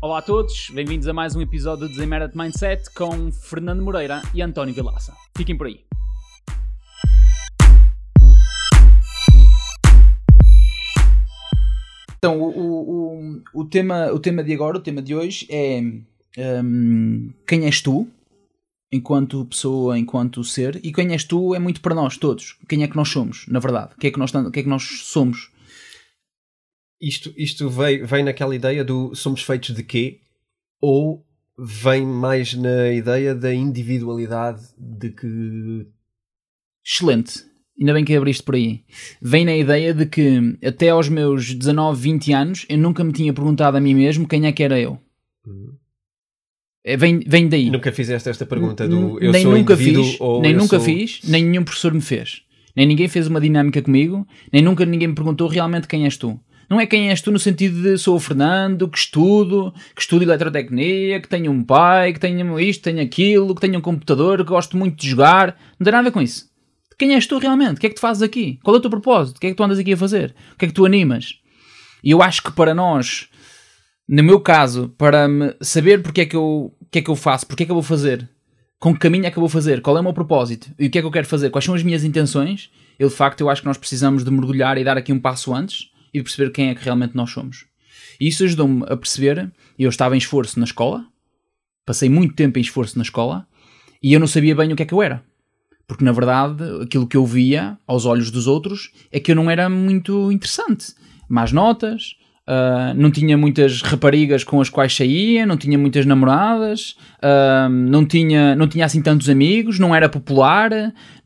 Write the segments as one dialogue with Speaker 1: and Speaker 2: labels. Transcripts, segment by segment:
Speaker 1: Olá a todos, bem-vindos a mais um episódio do Desemera Mindset com Fernando Moreira e António Vilaça. Fiquem por aí.
Speaker 2: Então, o, o, o, tema, o tema de agora, o tema de hoje é um, quem és tu, enquanto pessoa, enquanto ser, e quem és tu é muito para nós todos. Quem é que nós somos, na verdade? Que é que nós, que é que nós somos?
Speaker 3: Isto, isto vem, vem naquela ideia do somos feitos de quê? Ou vem mais na ideia da individualidade de que.
Speaker 2: Excelente. Ainda bem que abriste por aí. Vem na ideia de que até aos meus 19, 20 anos eu nunca me tinha perguntado a mim mesmo quem é que era eu. Uhum. Vem, vem daí.
Speaker 3: Nunca fizeste esta pergunta do eu nem sou nunca
Speaker 2: fiz,
Speaker 3: ou
Speaker 2: Nem nunca
Speaker 3: sou...
Speaker 2: fiz, nem nenhum professor me fez. Nem ninguém fez uma dinâmica comigo, nem nunca ninguém me perguntou realmente quem és tu. Não é quem és tu no sentido de sou o Fernando, que estudo, que estudo eletrotecnia, que tenho um pai, que tenho isto, tenho aquilo, que tenho um computador, que gosto muito de jogar. Não tem nada a ver com isso. Quem és tu realmente? O que é que tu fazes aqui? Qual é o teu propósito? O que é que tu andas aqui a fazer? O que é que tu animas? E eu acho que para nós, no meu caso, para saber porque é que eu, que é que eu faço, porque é que eu vou fazer, com que caminho é que eu vou fazer, qual é o meu propósito e o que é que eu quero fazer, quais são as minhas intenções, eu de facto eu acho que nós precisamos de mergulhar e dar aqui um passo antes e perceber quem é que realmente nós somos. E isso ajudou-me a perceber, eu estava em esforço na escola, passei muito tempo em esforço na escola, e eu não sabia bem o que é que eu era. Porque na verdade, aquilo que eu via aos olhos dos outros é que eu não era muito interessante. Más notas, Uh, não tinha muitas raparigas com as quais saía, não tinha muitas namoradas, uh, não, tinha, não tinha assim tantos amigos, não era popular,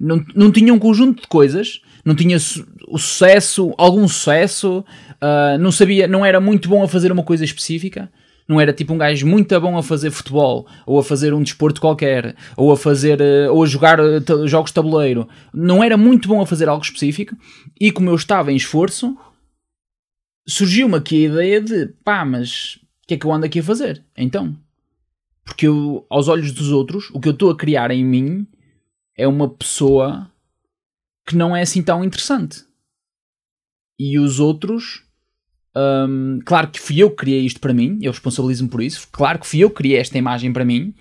Speaker 2: não, não tinha um conjunto de coisas, não tinha su o sucesso, algum sucesso, uh, não sabia, não era muito bom a fazer uma coisa específica. Não era tipo um gajo muito bom a fazer futebol, ou a fazer um desporto qualquer, ou a fazer, ou a jogar jogos de tabuleiro. Não era muito bom a fazer algo específico, e como eu estava em esforço, surgiu-me aqui a ideia de pá, mas o que é que eu ando aqui a fazer? Então, porque eu, aos olhos dos outros, o que eu estou a criar em mim é uma pessoa que não é assim tão interessante. E os outros, hum, claro que fui eu que criei isto para mim, eu responsabilizo-me por isso, claro que fui eu que criei esta imagem para mim,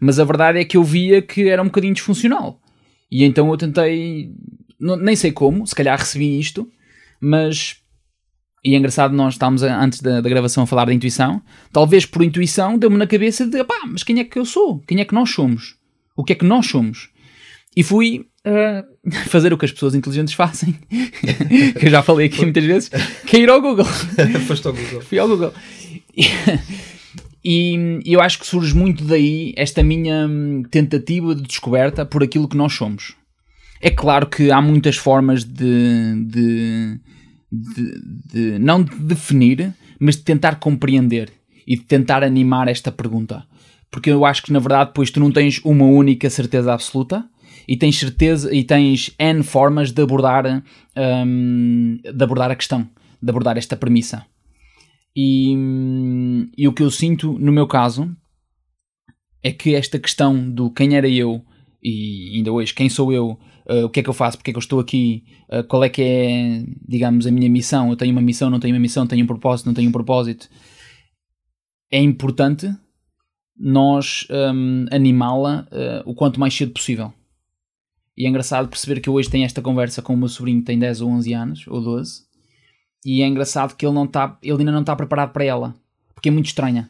Speaker 2: mas a verdade é que eu via que era um bocadinho disfuncional. E então eu tentei, não, nem sei como, se calhar recebi isto, mas e é engraçado, nós estávamos antes da, da, gravação a falar da intuição. Talvez por intuição deu-me na cabeça de pá, mas quem é que eu sou? Quem é que nós somos? O que é que nós somos? E fui uh, fazer o que as pessoas inteligentes fazem, que eu já falei aqui muitas vezes, que é ir ao Google.
Speaker 3: Foste ao Google.
Speaker 2: Fui ao Google. E, e, eu acho que surge muito daí esta minha hum, tentativa de descoberta por aquilo que nós somos. É claro que há muitas formas de, de de, de, não de definir, mas de tentar compreender e de tentar animar esta pergunta. Porque eu acho que na verdade depois tu não tens uma única certeza absoluta e tens certeza e tens N formas de abordar, um, de abordar a questão, de abordar esta premissa. E, e o que eu sinto no meu caso é que esta questão do quem era eu e ainda hoje quem sou eu uh, o que é que eu faço, porque é que eu estou aqui, uh, qual é que é, digamos, a minha missão. Eu tenho uma missão, não tenho uma missão, tenho um propósito, não tenho um propósito. É importante nós um, animá-la uh, o quanto mais cedo possível. E é engraçado perceber que eu hoje tenho esta conversa com o meu sobrinho que tem 10 ou 11 anos, ou 12, e é engraçado que ele, não tá, ele ainda não está preparado para ela, porque é muito estranha.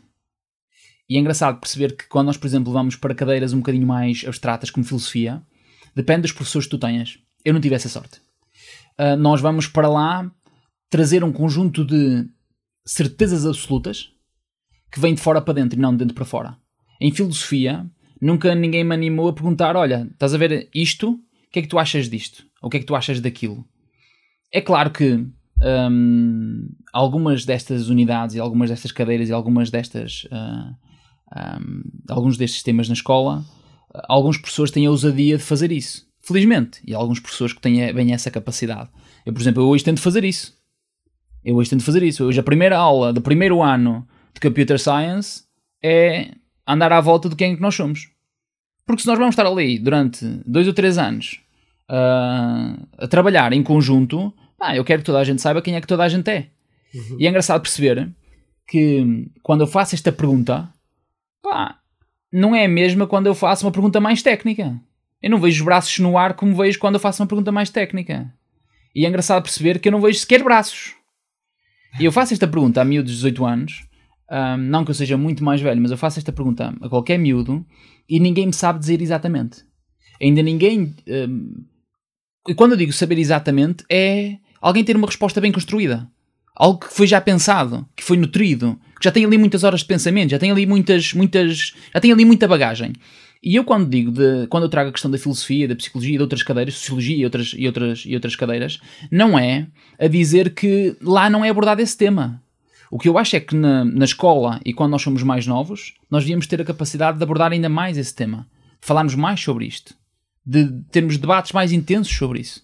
Speaker 2: E é engraçado perceber que quando nós, por exemplo, vamos para cadeiras um bocadinho mais abstratas, como filosofia, Depende dos professores que tu tenhas. Eu não tive essa sorte. Uh, nós vamos para lá trazer um conjunto de certezas absolutas que vêm de fora para dentro e não de dentro para fora. Em filosofia, nunca ninguém me animou a perguntar: olha, estás a ver isto? O que é que tu achas disto? Ou o que é que tu achas daquilo? É claro que um, algumas destas unidades e algumas destas cadeiras e algumas destas. Uh, um, alguns destes temas na escola alguns professores têm a ousadia de fazer isso. Felizmente. E há alguns professores que têm bem essa capacidade. Eu, por exemplo, eu hoje tento fazer isso. Eu hoje tento fazer isso. Hoje a primeira aula do primeiro ano de Computer Science é andar à volta de quem é que nós somos. Porque se nós vamos estar ali durante dois ou três anos uh, a trabalhar em conjunto, ah, eu quero que toda a gente saiba quem é que toda a gente é. Uhum. E é engraçado perceber que quando eu faço esta pergunta, pá, não é a mesma quando eu faço uma pergunta mais técnica. Eu não vejo os braços no ar como vejo quando eu faço uma pergunta mais técnica. E é engraçado perceber que eu não vejo sequer braços. E eu faço esta pergunta a miúdos de 18 anos, um, não que eu seja muito mais velho, mas eu faço esta pergunta a qualquer miúdo e ninguém me sabe dizer exatamente. Ainda ninguém. Um, quando eu digo saber exatamente, é alguém ter uma resposta bem construída. Algo que foi já pensado, que foi nutrido, que já tem ali muitas horas de pensamento, já tem ali muitas, muitas, já tem ali muita bagagem. E eu quando digo, de, quando eu trago a questão da filosofia, da psicologia de outras cadeiras, sociologia e outras, e, outras, e outras cadeiras, não é a dizer que lá não é abordado esse tema. O que eu acho é que na, na escola e quando nós somos mais novos, nós devíamos ter a capacidade de abordar ainda mais esse tema, falarmos mais sobre isto, de termos debates mais intensos sobre isso.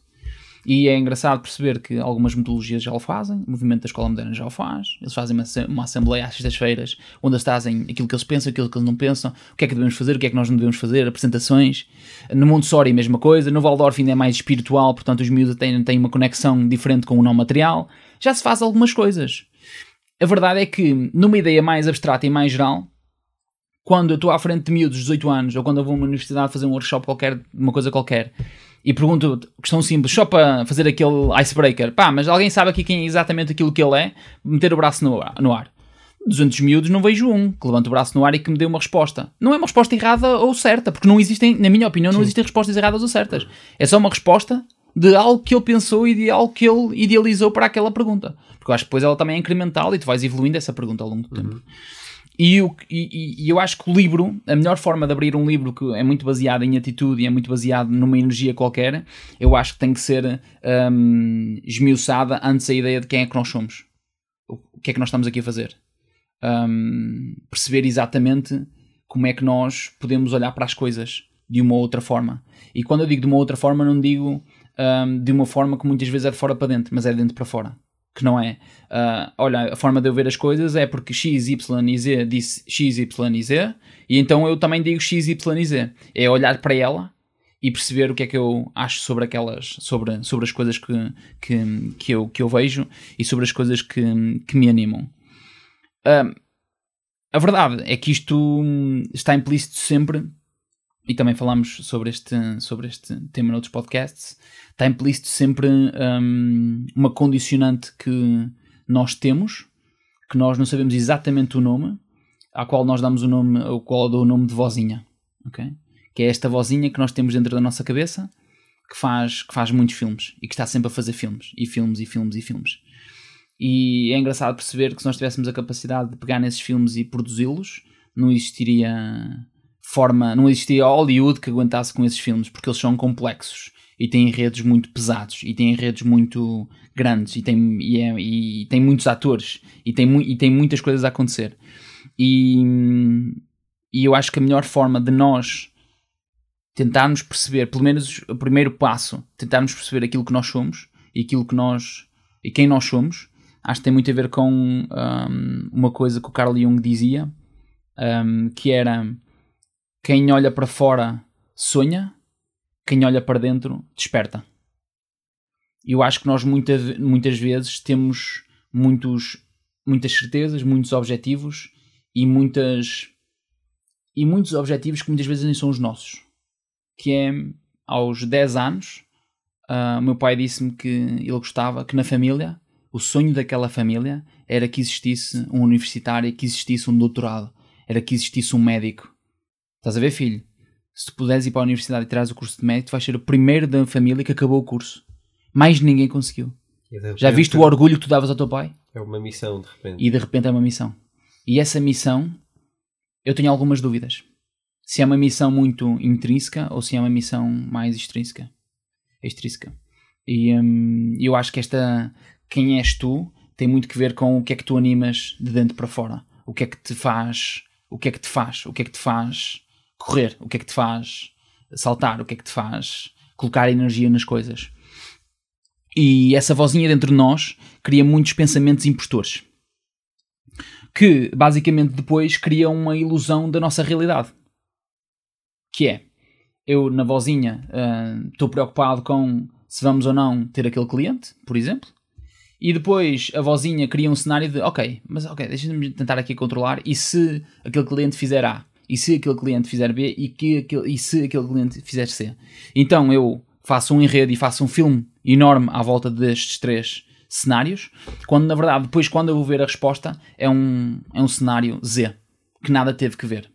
Speaker 2: E é engraçado perceber que algumas metodologias já o fazem, o movimento da escola moderna já o faz. Eles fazem uma, uma assembleia às sextas-feiras, onde eles trazem aquilo que eles pensam, aquilo que eles não pensam, o que é que devemos fazer, o que é que nós não devemos fazer, apresentações. No Montessori, a mesma coisa. No Waldorf ainda é mais espiritual, portanto os miúdos têm, têm uma conexão diferente com o não material. Já se faz algumas coisas. A verdade é que, numa ideia mais abstrata e mais geral, quando eu estou à frente de miúdos de 18 anos, ou quando eu vou a uma universidade fazer um workshop qualquer, uma coisa qualquer, e pergunto, questão simples, só para fazer aquele icebreaker, pá, mas alguém sabe aqui quem é exatamente aquilo que ele é? Meter o braço no, no ar. 200 miúdos não vejo um que levante o braço no ar e que me dê uma resposta. Não é uma resposta errada ou certa, porque não existem, na minha opinião, não Sim. existem respostas erradas ou certas. É só uma resposta de algo que ele pensou e de algo que ele idealizou para aquela pergunta. Porque eu acho que depois ela também é incremental e tu vais evoluindo essa pergunta ao longo do tempo. Uhum. E eu, e, e, eu acho que o livro, a melhor forma de abrir um livro que é muito baseado em atitude e é muito baseado numa energia qualquer, eu acho que tem que ser um, esmiuçada antes a ideia de quem é que nós somos. O que é que nós estamos aqui a fazer. Um, perceber exatamente como é que nós podemos olhar para as coisas de uma outra forma. E quando eu digo de uma outra forma, não digo um, de uma forma que muitas vezes é de fora para dentro, mas é de dentro para fora que não é, uh, olha, a forma de eu ver as coisas é porque X, Y e Z disse X, Y e Z, e então eu também digo X, Y e Z. É olhar para ela e perceber o que é que eu acho sobre aquelas, sobre, sobre as coisas que, que, que, eu, que eu vejo e sobre as coisas que, que me animam. A verdade é que isto está implícito sempre, e também falamos sobre este, sobre este tema noutros podcasts, está implícito sempre um, uma condicionante que nós temos, que nós não sabemos exatamente o nome, à qual nós damos o nome, o qual dou o nome de vozinha, ok? Que é esta vozinha que nós temos dentro da nossa cabeça, que faz, que faz muitos filmes e que está sempre a fazer filmes, e filmes, e filmes, e filmes. E é engraçado perceber que se nós tivéssemos a capacidade de pegar nesses filmes e produzi-los, não existiria forma, não existiria Hollywood que aguentasse com esses filmes, porque eles são complexos e tem redes muito pesados e tem redes muito grandes e tem, e, é, e muitos atores e tem, e tem muitas coisas a acontecer. E, e eu acho que a melhor forma de nós tentarmos perceber, pelo menos o primeiro passo, tentarmos perceber aquilo que nós somos e aquilo que nós e quem nós somos, acho que tem muito a ver com um, uma coisa que o Carl Jung dizia, um, que era quem olha para fora sonha quem olha para dentro desperta. Eu acho que nós muita, muitas vezes temos muitos, muitas certezas, muitos objetivos e muitas e muitos objetivos que muitas vezes nem são os nossos. Que é aos 10 anos, uh, meu pai disse-me que ele gostava que na família, o sonho daquela família era que existisse um universitário, que existisse um doutorado, era que existisse um médico. Estás a ver, filho? se tu puderes ir para a universidade e tirares o curso de médico, vais ser o primeiro da família que acabou o curso. Mais ninguém conseguiu. Já viste o orgulho que tu davas ao teu pai?
Speaker 3: É uma missão, de repente.
Speaker 2: E de repente é uma missão. E essa missão, eu tenho algumas dúvidas. Se é uma missão muito intrínseca ou se é uma missão mais extrínseca. Extrínseca. E hum, eu acho que esta, quem és tu, tem muito que ver com o que é que tu animas de dentro para fora. O que é que te faz, o que é que te faz, o que é que te faz correr, o que é que te faz saltar, o que é que te faz colocar energia nas coisas. E essa vozinha dentro de nós cria muitos pensamentos impostores que basicamente depois criam uma ilusão da nossa realidade. Que é, eu na vozinha estou uh, preocupado com se vamos ou não ter aquele cliente, por exemplo, E depois a vozinha cria um cenário de, ok, mas ok, deixa-me tentar aqui controlar. E se aquele cliente fizer A? E se aquele cliente fizer B? E, que, aquele, e se aquele cliente fizer C? Então eu faço um enredo e faço um filme enorme à volta destes três cenários, quando na verdade depois quando eu vou ver a resposta é um, é um cenário Z, que nada teve que ver.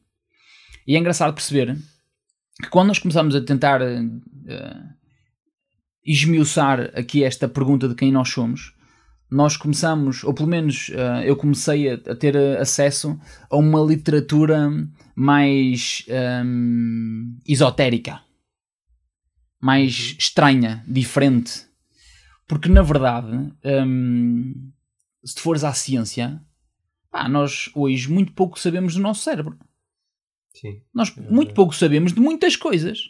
Speaker 2: E é engraçado perceber que quando nós começamos a tentar uh, esmiuçar aqui esta pergunta de quem nós somos, nós começamos, ou pelo menos uh, eu comecei a, a, ter acesso a uma literatura mais um, esotérica, mais uhum. estranha, diferente. Porque na verdade, um, se tu fores à ciência, pá, nós hoje muito pouco sabemos do nosso cérebro.
Speaker 3: Sim.
Speaker 2: Nós muito pouco sabemos de muitas coisas.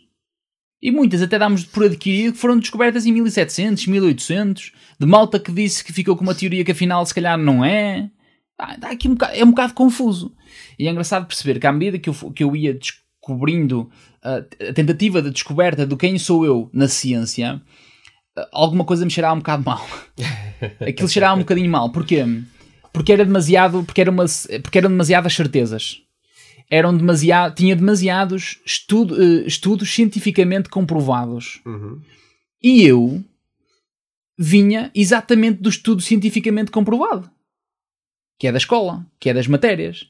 Speaker 2: E muitas até damos por adquirido que foram descobertas em 1700, 1800, de malta que disse que ficou com uma teoria que afinal se calhar não é. Ah, aqui um bocado, é um bocado confuso. E é engraçado perceber que à medida que eu, que eu ia descobrindo a, a tentativa de descoberta do quem sou eu na ciência, alguma coisa me cheirava um bocado mal. Aquilo cheirava um bocadinho mal. Porquê? Porque era demasiado, porque, era uma, porque eram demasiadas certezas eram demasiado, tinha demasiados estudo, uh, estudos cientificamente comprovados.
Speaker 3: Uhum.
Speaker 2: E eu vinha exatamente do estudo cientificamente comprovado. Que é da escola, que é das matérias.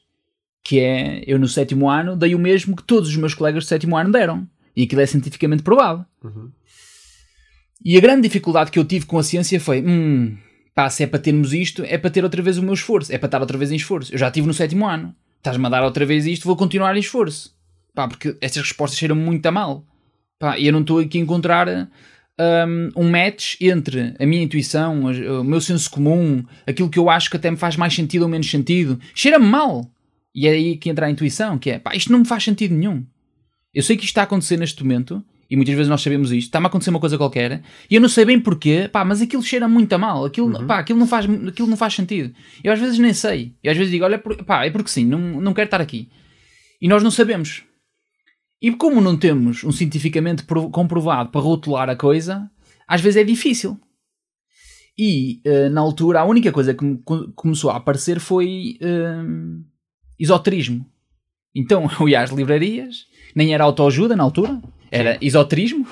Speaker 2: Que é, eu no sétimo ano dei o mesmo que todos os meus colegas do sétimo ano deram. E aquilo é cientificamente provado.
Speaker 3: Uhum.
Speaker 2: E a grande dificuldade que eu tive com a ciência foi: hum, pá, se é para termos isto, é para ter outra vez o meu esforço, é para estar outra vez em esforço. Eu já tive no sétimo ano estás-me a dar outra vez isto, vou continuar em esforço. Pá, porque estas respostas cheiram muito a mal. Pá, e eu não estou aqui a encontrar um, um, match entre a minha intuição, o meu senso comum, aquilo que eu acho que até me faz mais sentido ou menos sentido. Cheira-me mal. E é aí que entra a intuição, que é, pá, isto não me faz sentido nenhum. Eu sei que isto está a acontecer neste momento, e muitas vezes nós sabemos isto, está-me a acontecer uma coisa qualquer, e eu não sei bem porquê, pá, mas aquilo cheira muito a mal, aquilo, uhum. pá, aquilo, não faz, aquilo não faz sentido. Eu às vezes nem sei, e às vezes digo, olha, pá, é porque sim, não, não quero estar aqui. E nós não sabemos. E como não temos um cientificamente comprovado para rotular a coisa, às vezes é difícil. E uh, na altura a única coisa que começou a aparecer foi uh, esoterismo. Então eu ia às livrarias, nem era autoajuda na altura, era esoterismo.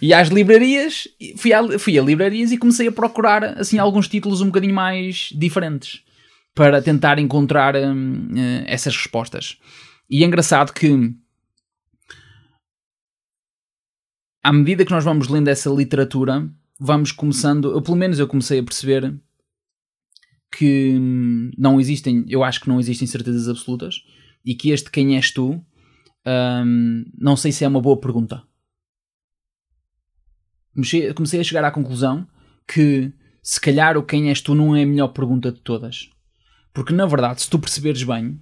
Speaker 2: e às livrarias, fui a, fui a livrarias e comecei a procurar assim alguns títulos um bocadinho mais diferentes para tentar encontrar hum, eh, essas respostas. E é engraçado que à medida que nós vamos lendo essa literatura, vamos começando, pelo menos eu comecei a perceber que hum, não existem, eu acho que não existem certezas absolutas e que este quem és tu um, não sei se é uma boa pergunta. Comecei a chegar à conclusão que se calhar o quem és tu não é a melhor pergunta de todas. Porque na verdade, se tu perceberes bem,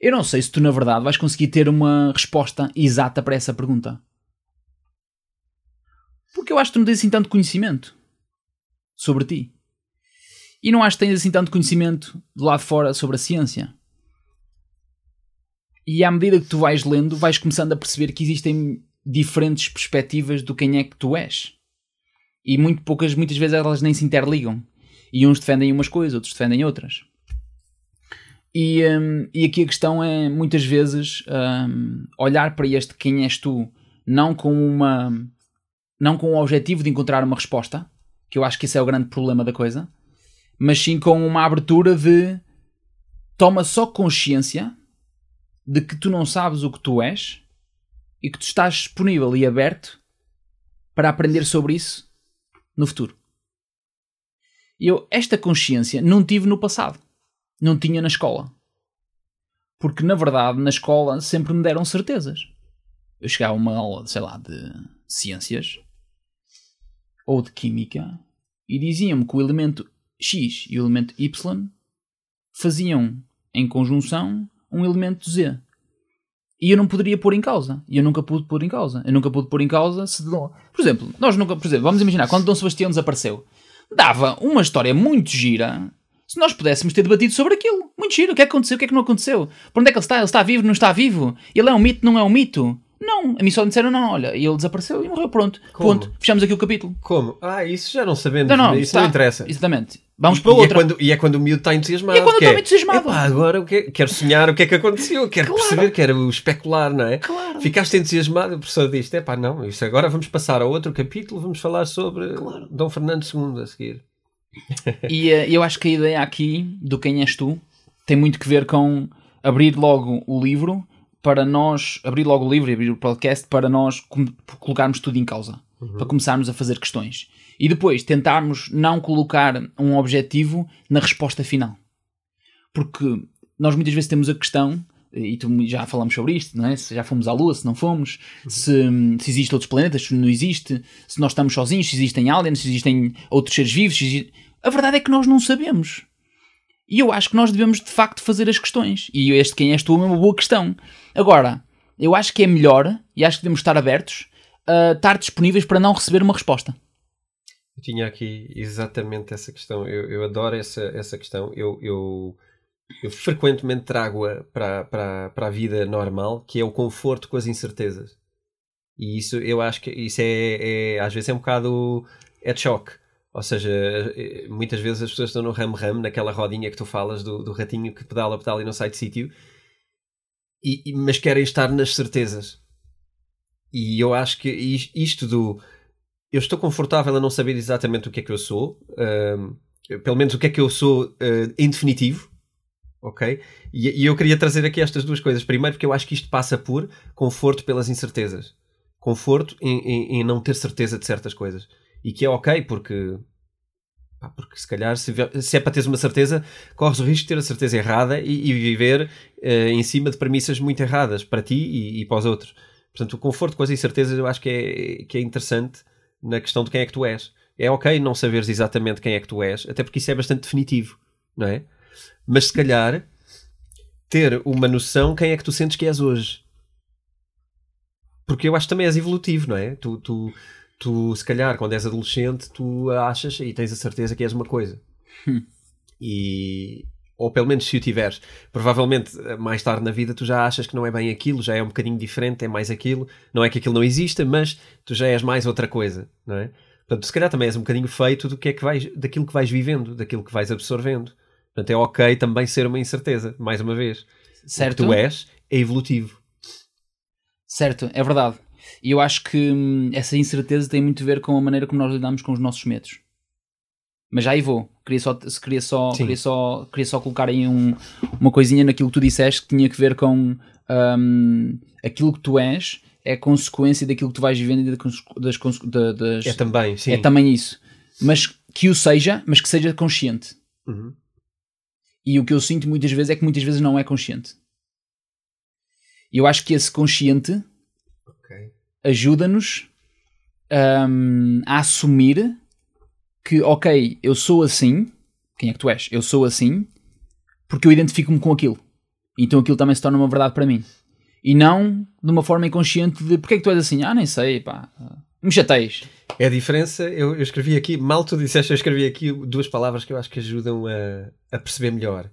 Speaker 2: eu não sei se tu na verdade vais conseguir ter uma resposta exata para essa pergunta. Porque eu acho que tu não tens assim tanto conhecimento sobre ti. E não acho que tens assim tanto conhecimento do lado de fora sobre a ciência. E à medida que tu vais lendo, vais começando a perceber que existem diferentes perspectivas do quem é que tu és. E muito poucas, muitas vezes elas nem se interligam. E uns defendem umas coisas, outros defendem outras. E, um, e aqui a questão é, muitas vezes, um, olhar para este quem és tu, não com uma. Não com o objetivo de encontrar uma resposta, que eu acho que esse é o grande problema da coisa, mas sim com uma abertura de. toma só consciência de que tu não sabes o que tu és e que tu estás disponível e aberto para aprender sobre isso no futuro. E eu, esta consciência, não tive no passado. Não tinha na escola. Porque, na verdade, na escola sempre me deram certezas. Eu chegava a uma aula, sei lá, de ciências ou de química e diziam-me que o elemento X e o elemento Y faziam em conjunção um elemento Z. E eu não poderia pôr em causa. E eu nunca pude pôr em causa. Eu nunca pude pôr em causa se. Por exemplo, nós nunca. Por exemplo, vamos imaginar, quando Dom Sebastião desapareceu, dava uma história muito gira se nós pudéssemos ter debatido sobre aquilo. Muito giro. O que é que aconteceu? O que é que não aconteceu? Por onde é que ele está? Ele está vivo? Não está vivo? Ele é um mito? Não é um mito? Não, a mim só me disseram não, olha, e ele desapareceu e morreu, pronto.
Speaker 3: Como?
Speaker 2: Ponto. Fechamos aqui o capítulo.
Speaker 3: Como? Ah, isso já não sabemos.
Speaker 2: Não, não,
Speaker 3: isso
Speaker 2: está-
Speaker 3: não interessa.
Speaker 2: Exatamente. Vamos
Speaker 3: E-
Speaker 2: para
Speaker 3: e
Speaker 2: outra.
Speaker 3: É quando, e é quando o miúdo está entusiasmado.
Speaker 2: E é quando eu estou entusiasmado.
Speaker 3: Epá, agora o que é- quero sonhar o que é que aconteceu, quero
Speaker 2: Claro.
Speaker 3: perceber, quero especular, não é?
Speaker 2: Claro.
Speaker 3: Ficaste entusiasmado, o professor disse: epá, não, isso agora vamos passar a outro capítulo, vamos falar sobre Dom Fernando II a seguir.
Speaker 2: E eh, eu acho que a ideia aqui do quem és tu tem muito que ver com abrir logo o livro para nós, abrir logo o livro e abrir o podcast para nós colocarmos tudo em causa, para começarmos a fazer questões. E depois tentarmos não colocar um objetivo na resposta final. Porque nós muitas vezes temos a questão, e tu já falamos sobre isto, não é? se já fomos à Lua, se não fomos, se, se existem outros planetas, se não existe, se nós estamos sozinhos, se existem aliens, se existem outros seres vivos. se exi- A verdade é que nós não sabemos. E eu acho que nós devemos de facto fazer as questões. E este quem és tu é uma boa questão. Agora, eu acho que é melhor, e acho que devemos estar abertos, a estar disponíveis para não receber uma resposta.
Speaker 3: Eu tinha aqui exatamente essa questão. Eu, eu adoro essa, essa questão. Eu, eu, eu frequentemente trago-a para, para, para a vida normal, que é o conforto com as incertezas. E isso eu acho que isso é, é às vezes é um bocado é de choque. Ou seja, eh, muitas vezes as pessoas estão no ram-ram, naquela rodinha que tu falas do, do ratinho que pedala, pedala e não sai de sítio, e, e- mas querem estar nas certezas. E eu acho que is- isto do eu estou confortável a não saber exatamente o que é que eu sou, ahm, pelo menos o que é que eu sou ah, em definitivo, ok? E, e eu queria trazer aqui estas duas coisas. Primeiro, porque eu acho que isto passa por conforto pelas incertezas, conforto em, em- em não ter certeza de certas coisas, e que é ok, porque. pá, Porque se calhar, se, se é para teres uma certeza, corres o risco de ter a certeza errada e, e viver eh, em cima de premissas muito erradas para ti e, e para os outros. Portanto, o conforto com as incertezas eu acho que é, que é interessante na questão de quem é que tu és. É ok não saberes exatamente quem é que tu és, até porque isso é bastante definitivo, não é? Mas se calhar ter uma noção quem é que tu sentes que és hoje. Porque eu acho que também és evolutivo, não é? Tu, tu, tu se calhar, quando és adolescente, tu achas e tens a certeza que és uma coisa. E, ou pelo menos se o tiveres, provavelmente eh, mais tarde na vida tu já achas que não é bem aquilo, já é um bocadinho diferente, é mais aquilo. Não é que aquilo não exista, mas tu já és mais outra coisa, não é? Portanto, se calhar também és um bocadinho feito do que é que vais, daquilo que vais vivendo, daquilo que vais absorvendo. Portanto, é ok também ser uma incerteza, mais uma vez. O
Speaker 2: Certo?
Speaker 3: que tu és é evolutivo.
Speaker 2: Certo, é verdade. E eu acho que hum, essa incerteza tem muito a ver com a maneira como nós lidamos com os nossos medos. Mas já aí vou. Queria só, queria só,
Speaker 3: Sim.
Speaker 2: queria só, queria só colocar aí um- uma coisinha naquilo que tu disseste que tinha que ver com hum, aquilo que tu és é consequência daquilo que tu vais vivendo e das, cons- da- das-
Speaker 3: É também, sim.
Speaker 2: é também isso. Mas que o seja, mas que seja consciente.
Speaker 3: Uhum.
Speaker 2: E o que eu sinto muitas vezes é que muitas vezes não é consciente. E eu acho que esse consciente. Ajuda-nos hum, a assumir que, ok, eu sou assim. Quem é que tu és? Eu sou assim porque eu identifico-me com aquilo. Então aquilo também se torna uma verdade para mim. E não de uma forma inconsciente de porque é que tu és assim? Ah, nem sei, pá. Me chateias.
Speaker 3: É a diferença, eu, eu escrevi aqui, mal tu disseste, eu escrevi aqui duas palavras que eu acho que ajudam a, a perceber melhor.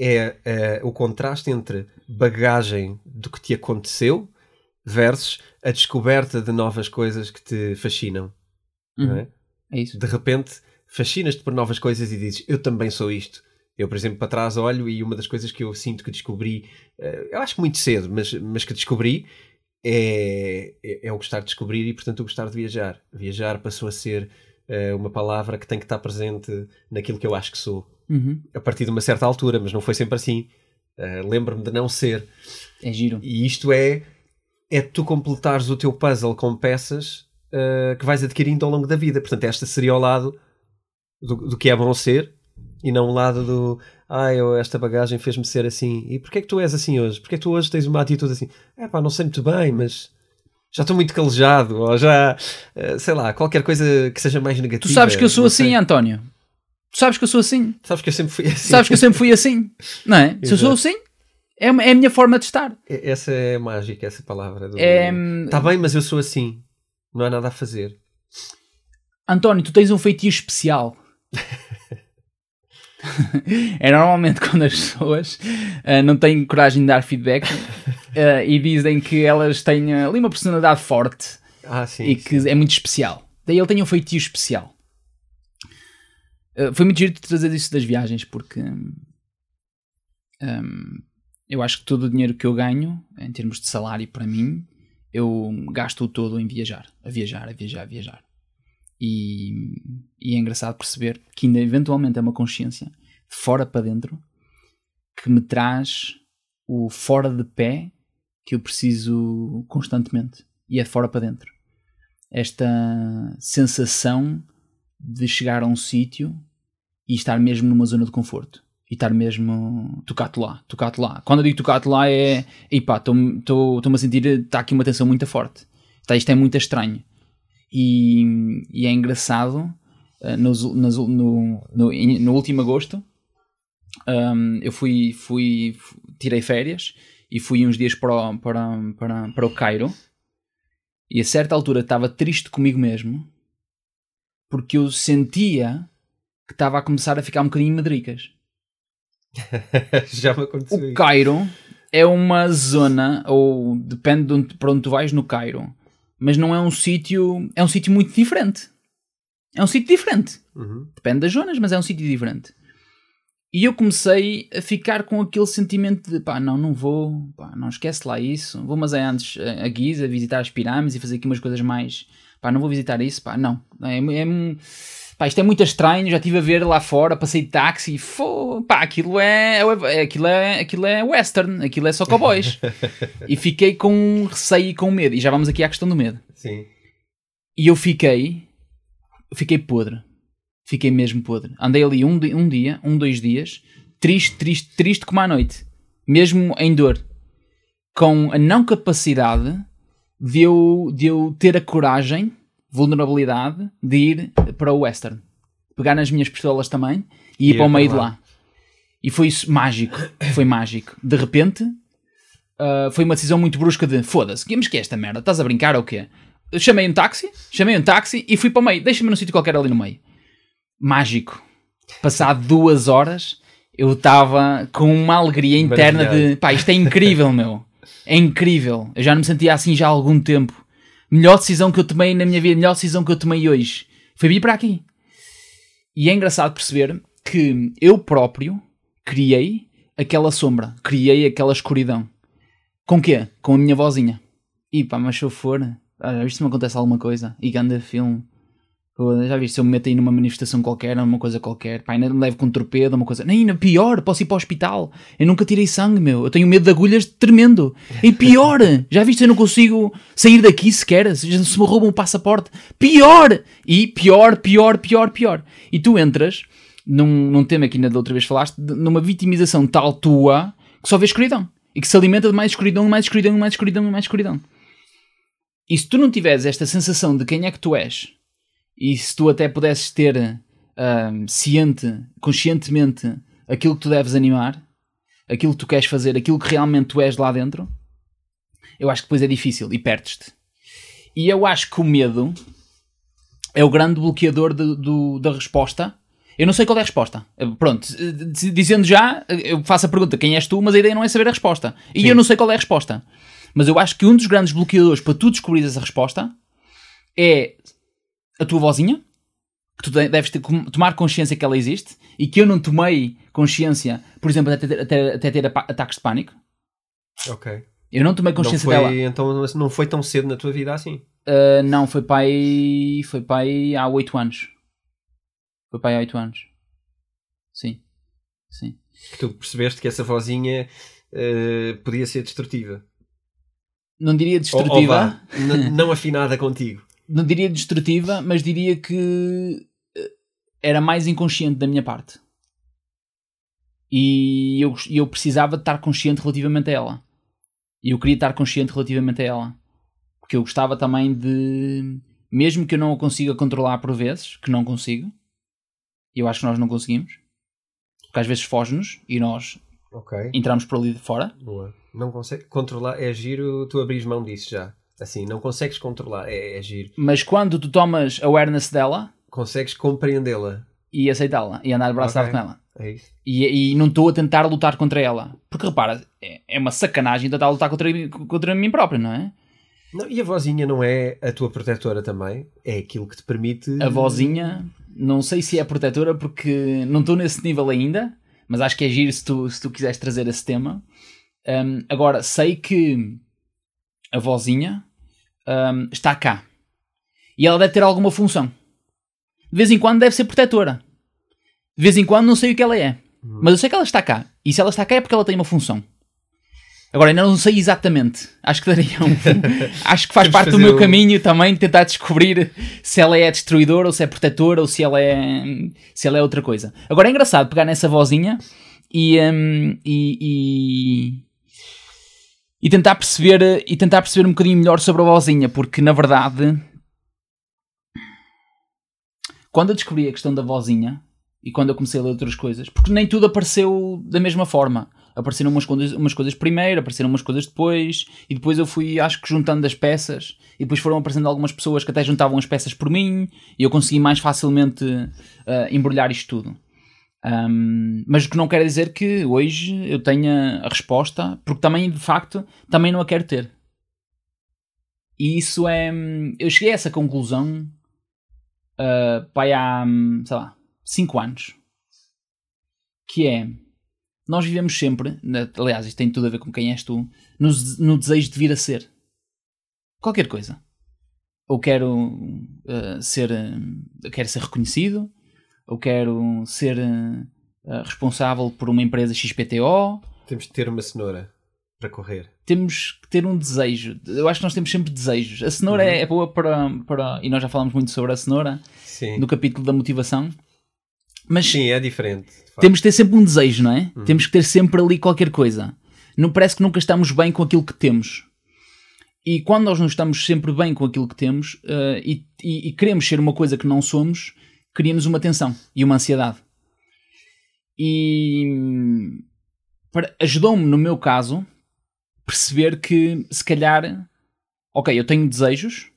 Speaker 3: É eh, o contraste entre bagagem do que te aconteceu versus a descoberta de novas coisas que te fascinam.
Speaker 2: Uhum,
Speaker 3: é?
Speaker 2: é isso.
Speaker 3: De repente, fascinas-te por novas coisas e dizes, eu também sou isto. Eu, por exemplo, para trás olho e uma das coisas que eu sinto que descobri, eh, eu acho que muito cedo, mas, mas que descobri, é, é, é o gostar de descobrir e, portanto, o gostar de viajar. Viajar passou a ser eh, uma palavra que tem que estar presente naquilo que eu acho que sou.
Speaker 2: Uhum.
Speaker 3: A partir de uma certa altura, mas não foi sempre assim. Eh, Lembro-me de não ser.
Speaker 2: É giro.
Speaker 3: E isto é, é tu completares o teu puzzle com peças eh, que vais adquirindo ao longo da vida. Portanto, esta seria o lado do, do que é bom ser e não o lado do ah, eu, esta bagagem fez-me ser assim. E porquê é que tu és assim hoje? Porquê é que tu hoje tens uma atitude assim? É pá, não sei muito bem, mas já estou muito calejado, ou já, eh, sei lá, qualquer coisa que seja mais negativa.
Speaker 2: Tu sabes que eu sou assim,
Speaker 3: sei.
Speaker 2: António. Tu sabes que eu sou assim.
Speaker 3: Sabes que eu sempre fui assim.
Speaker 2: Sabes que eu sempre fui assim. Não é? Se eu sou assim, é, é a minha forma de estar.
Speaker 3: Essa é mágica, essa palavra. Do...
Speaker 2: É,
Speaker 3: Tá bem, mas eu sou assim. Não há nada a fazer.
Speaker 2: António, tu tens um feitio especial. é normalmente quando as pessoas ah, não têm coragem de dar feedback, Uh, e dizem que elas têm ali uma personalidade forte
Speaker 3: Ah, sim.
Speaker 2: e que
Speaker 3: sim.
Speaker 2: é muito especial. Daí ele tem um feitio especial. Uh, foi muito giro de trazer isso das viagens, porque hum, hum, eu acho que todo o dinheiro que eu ganho, em termos de salário para mim, eu gasto-o todo em viajar, a viajar, a viajar, a viajar. E, e é engraçado perceber que ainda eventualmente é uma consciência de fora para dentro que me traz o fora de pé que eu preciso constantemente. E é fora para dentro. Esta sensação de chegar a um sítio e estar mesmo numa zona de conforto. E estar mesmo tocado lá, tocado lá. Quando eu digo tocado lá é, e pá, estou-me a sentir, está aqui uma tensão muito forte. Tá, isto é muito estranho. E, e é engraçado, nos, nos, no, no, no último agosto, um, eu fui, fui, tirei férias e fui uns dias para o, para, para, para o Cairo e a certa altura estava triste comigo mesmo porque eu sentia que estava a começar a ficar um bocadinho medricas.
Speaker 3: Já me aconteceu
Speaker 2: O
Speaker 3: isso.
Speaker 2: Cairo é uma zona, ou depende de onde, para onde tu vais no Cairo, mas não é um sítio, é um sítio muito diferente. É um sítio diferente.
Speaker 3: Uhum.
Speaker 2: Depende das zonas, mas é um sítio diferente. E eu comecei a ficar com aquele sentimento de pá, não, não vou, pá, não esquece lá isso. Vou, mas é antes a a Giza, visitar as pirâmides e fazer aqui umas coisas mais. Pá, não vou visitar isso, pá, não. É, é- pá, isto é muito estranho. Já estive a ver lá fora, passei de táxi e pá, aquilo é, é- aquilo é, aquilo é western, aquilo é só cowboys. e fiquei com receio e com medo. E já vamos aqui à questão do medo.
Speaker 3: Sim.
Speaker 2: E eu fiquei. Fiquei podre. Fiquei mesmo podre. Andei ali um, um dia, um, dois dias, triste, triste, triste como à noite. Mesmo em dor. Com a não capacidade de eu, de eu ter a coragem, vulnerabilidade, de ir para o Western. Pegar nas minhas pistolas também e ir
Speaker 3: Ir
Speaker 2: para o meio
Speaker 3: para
Speaker 2: de
Speaker 3: lá.
Speaker 2: E foi isso mágico. Foi mágico. De repente, ah, foi uma decisão muito brusca de foda-se, mas que é esta merda? Estás a brincar ou quê? Eu chamei um táxi, chamei um táxi e fui para o meio. Deixa-me num sítio qualquer ali no meio. Mágico. Passado duas horas, eu estava com uma alegria interna de
Speaker 3: Maravilhado.
Speaker 2: pá, isto é incrível, meu. É incrível. Eu já não me sentia assim já há algum tempo. Melhor decisão que eu tomei na minha vida, melhor decisão que eu tomei hoje. Foi vir para aqui. E é engraçado perceber que eu próprio criei aquela sombra, criei aquela escuridão. Com quê? Com a minha vozinha. E pá, mas se eu for, viste se me acontece alguma coisa? E ganda filme. Já viste se eu me meto aí numa manifestação qualquer, numa coisa qualquer, pá, ainda me levo com um torpedo, uma coisa. Nem, pior, posso ir para o hospital. Eu nunca tirei sangue, meu. Eu tenho medo de agulhas tremendo. E pior, já viste, eu não consigo sair daqui sequer. Se me roubam o passaporte. Pior! E pior, pior, pior, pior. E tu entras num, num tema que ainda da outra vez falaste, de- numa vitimização tal tua que só vê escuridão. E que se alimenta de mais escuridão, mais escuridão, mais escuridão, mais escuridão. E se tu não tiveres esta sensação de quem é que tu és, e se tu até pudesses ter ahm, ciente, conscientemente aquilo que tu deves animar, aquilo que tu queres fazer, aquilo que realmente tu és lá dentro, eu acho que depois é difícil e perdes-te. E eu acho que o medo é o grande bloqueador de- do- da resposta. Eu não sei qual é a resposta. Eh, Pronto, eh, dizendo já, eh, eu faço a pergunta quem és tu, mas a ideia não é saber a resposta. E
Speaker 3: Sim.
Speaker 2: eu não sei qual é a resposta. Mas eu acho que um dos grandes bloqueadores para tu descobrires essa resposta é a tua vozinha, que tu de- deves ter- tomar consciência que ela existe e que eu não tomei consciência, por exemplo, até ter, até, até ter ataques de pânico.
Speaker 3: Ok.
Speaker 2: Eu não tomei
Speaker 3: Não
Speaker 2: consciência
Speaker 3: foi,
Speaker 2: dela.
Speaker 3: então, não foi tão cedo na tua vida assim.
Speaker 2: Uh, não, foi pai, foi pai há 8 anos. Foi pai há 8 anos. Sim. Sim.
Speaker 3: Que tu percebeste que essa vozinha eh, podia ser destrutiva.
Speaker 2: Não diria
Speaker 3: Ou- ou
Speaker 2: destrutiva.
Speaker 3: vá, n- não afinada contigo.
Speaker 2: Não diria destrutiva, mas diria que eh, era mais inconsciente da minha parte. E eu, eu precisava de estar consciente relativamente a ela. E eu queria estar consciente relativamente a ela. Porque eu gostava também de. Mesmo que eu não a consiga controlar por vezes, que não consigo, eu acho que nós não conseguimos, porque às vezes foge-nos e nós
Speaker 3: Ok.
Speaker 2: entramos por ali de fora.
Speaker 3: Boa. Não consegue controlar. É giro, tu abris mão disso já. Assim, não consegues controlar. É, é giro.
Speaker 2: Mas quando tu tomas awareness dela,
Speaker 3: Consegues compreendê-la.
Speaker 2: e aceitá-la e andar abraçado
Speaker 3: Ok.
Speaker 2: com ela.
Speaker 3: É isso.
Speaker 2: E, e não estou a tentar lutar contra ela. Porque repara, é, é uma sacanagem tentar lutar contra, contra mim próprio, não é?
Speaker 3: Não, e a vozinha não é a tua protetora também? É aquilo que te permite.
Speaker 2: A vozinha, não sei se é protetora porque não estou nesse nível ainda, mas acho que é giro se tu, se tu quiseres trazer esse tema. Um, agora, sei que a vozinha um, está cá e ela deve ter alguma função. De vez em quando deve ser protetora. De vez em quando não sei o que ela é, mas eu sei que ela está cá. E se ela está cá é porque ela tem uma função. Agora, ainda não sei exatamente. Acho que daria um. acho que faz parte do meu
Speaker 3: um-
Speaker 2: caminho também tentar descobrir se ela é destruidora ou se é protetora ou se ela é. se ela é outra coisa. Agora é engraçado pegar nessa vozinha e. hum, e, e, e tentar perceber e tentar perceber um bocadinho melhor sobre a vozinha, porque na verdade quando eu descobri a questão da vozinha e quando eu comecei a ler outras coisas, porque nem tudo apareceu da mesma forma. Apareceram umas coisas, umas coisas primeiro, apareceram umas coisas depois, e depois eu fui, acho que, juntando as peças, e depois foram aparecendo algumas pessoas que até juntavam as peças por mim, e eu consegui mais facilmente ah, embrulhar isto tudo. Ahm, mas o que não quer dizer que hoje eu tenha a resposta, porque também, de facto, também não a quero ter. E isso é. Eu cheguei a essa conclusão uh, pai há, hum, sei lá, 5 anos. Que é, nós vivemos sempre, aliás, isto tem tudo a ver com quem és tu, no, no desejo de vir a ser. Qualquer coisa. Ou quero uh, ser, uh, quero ser reconhecido, ou quero ser uh, uh, responsável por uma empresa XPTO,
Speaker 3: Temos de ter uma cenoura para correr.
Speaker 2: temos que ter um desejo. Eu acho que nós temos sempre desejos. A cenoura é, é boa para, para. E nós já falamos muito sobre a cenoura
Speaker 3: Sim.
Speaker 2: no capítulo da motivação. Mas
Speaker 3: Sim, é diferente.
Speaker 2: temos que ter sempre um desejo, não é? Temos que ter sempre ali qualquer coisa. Não parece que nunca estamos bem com aquilo que temos. E quando nós não estamos sempre bem com aquilo que temos eh, e, e- e queremos ser uma coisa que não somos, cria-nos uma tensão e uma ansiedade. E ajudou-me, no meu caso, perceber que se calhar, ok, eu tenho desejos,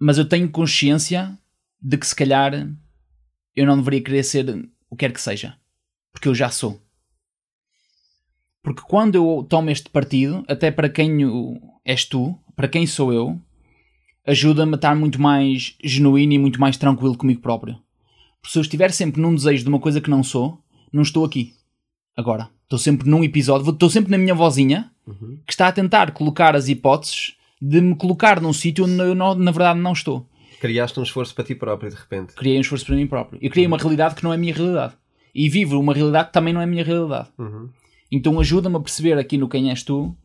Speaker 2: mas eu tenho consciência de que se calhar eu não deveria querer ser o que quer que seja, porque eu já sou. Porque quando eu tomo este partido, até para quem és tu, para quem sou eu, ajuda-me a estar muito mais genuíno e muito mais tranquilo comigo próprio. Porque se eu estiver sempre num desejo de uma coisa que não sou, não estou aqui. Agora, estou sempre num episódio, estou sempre na minha vozinha
Speaker 3: Uhum.
Speaker 2: que está a tentar colocar as hipóteses de me colocar num sítio onde eu não- na verdade não estou.
Speaker 3: Criaste um esforço para ti próprio, de repente.
Speaker 2: Criei um esforço para mim próprio. Eu criei uma realidade que não é a minha realidade. E vivo uma realidade que também não é a minha realidade.
Speaker 3: Uhum.
Speaker 2: Então ajuda-me a perceber aqui no quem és tu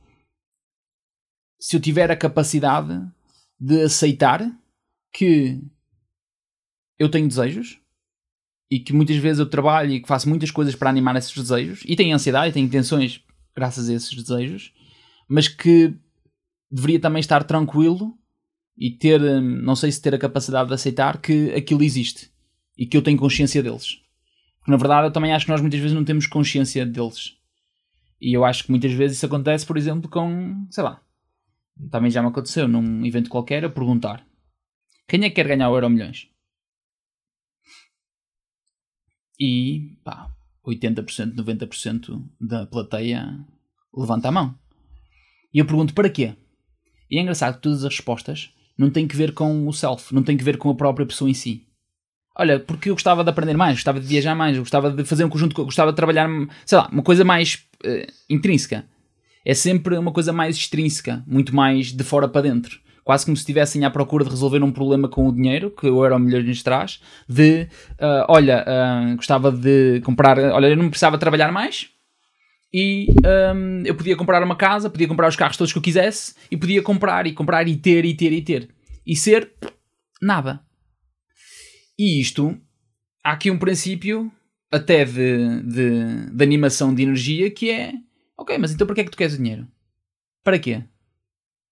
Speaker 2: se eu tiver a capacidade de aceitar que eu tenho desejos e que muitas vezes eu trabalho e que faço muitas coisas para animar esses desejos e tenho ansiedade e tenho intenções graças a esses desejos, mas que deveria também estar tranquilo e ter, hum, não sei se ter a capacidade de aceitar que aquilo existe e que eu tenho consciência deles. Porque na verdade eu também acho que nós muitas vezes não temos consciência deles. E eu acho que muitas vezes isso acontece, por exemplo, com, sei lá, também já me aconteceu num evento qualquer a perguntar quem é que quer ganhar o Euro Milhões? E pá, 80%, 90% da plateia levanta a mão. E eu pergunto para quê? E é engraçado que todas as respostas não têm que ver com o self, não têm que ver com a própria pessoa em si. Olha, porque eu gostava de aprender mais, gostava de viajar mais, eu gostava de fazer um conjunto, gostava de trabalhar, sei lá, uma coisa mais eh, intrínseca. É sempre uma coisa mais extrínseca, muito mais de fora para dentro. Quase como se estivessem à procura de resolver um problema com o dinheiro, que o Euro Milhões nos traz, de, ah, olha, ah, gostava de comprar, olha, eu não precisava trabalhar mais, e hum, eu podia comprar uma casa, podia comprar os carros todos que eu quisesse e podia comprar e comprar e ter e ter e ter e ser nada. E isto há aqui um princípio até de, de, de animação de energia que é ok, mas então para que é que tu queres o dinheiro? Para quê?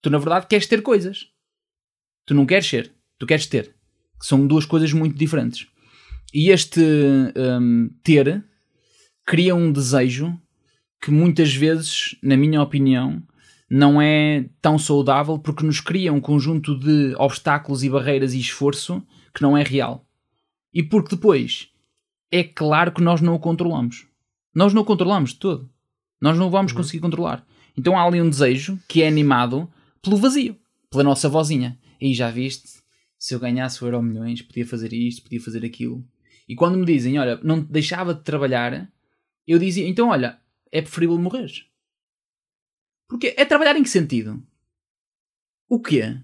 Speaker 2: Tu na verdade queres ter coisas. Tu não queres ser, tu queres ter. São duas coisas muito diferentes. E este hum, ter cria um desejo que muitas vezes, na minha opinião, não é tão saudável porque nos cria um conjunto de obstáculos e barreiras e esforço que não é real. E porque depois é claro que nós não o controlamos. Nós não o controlamos de todo. Nós não vamos conseguir controlar. Então há ali um desejo que é animado pelo vazio, pela nossa vozinha. E já viste, se eu ganhasse o Euro Milhões, podia fazer isto, podia fazer aquilo. E quando me dizem, olha, não deixava de trabalhar, eu dizia, então olha, é preferível morrer. Porque é trabalhar em que sentido? O quê?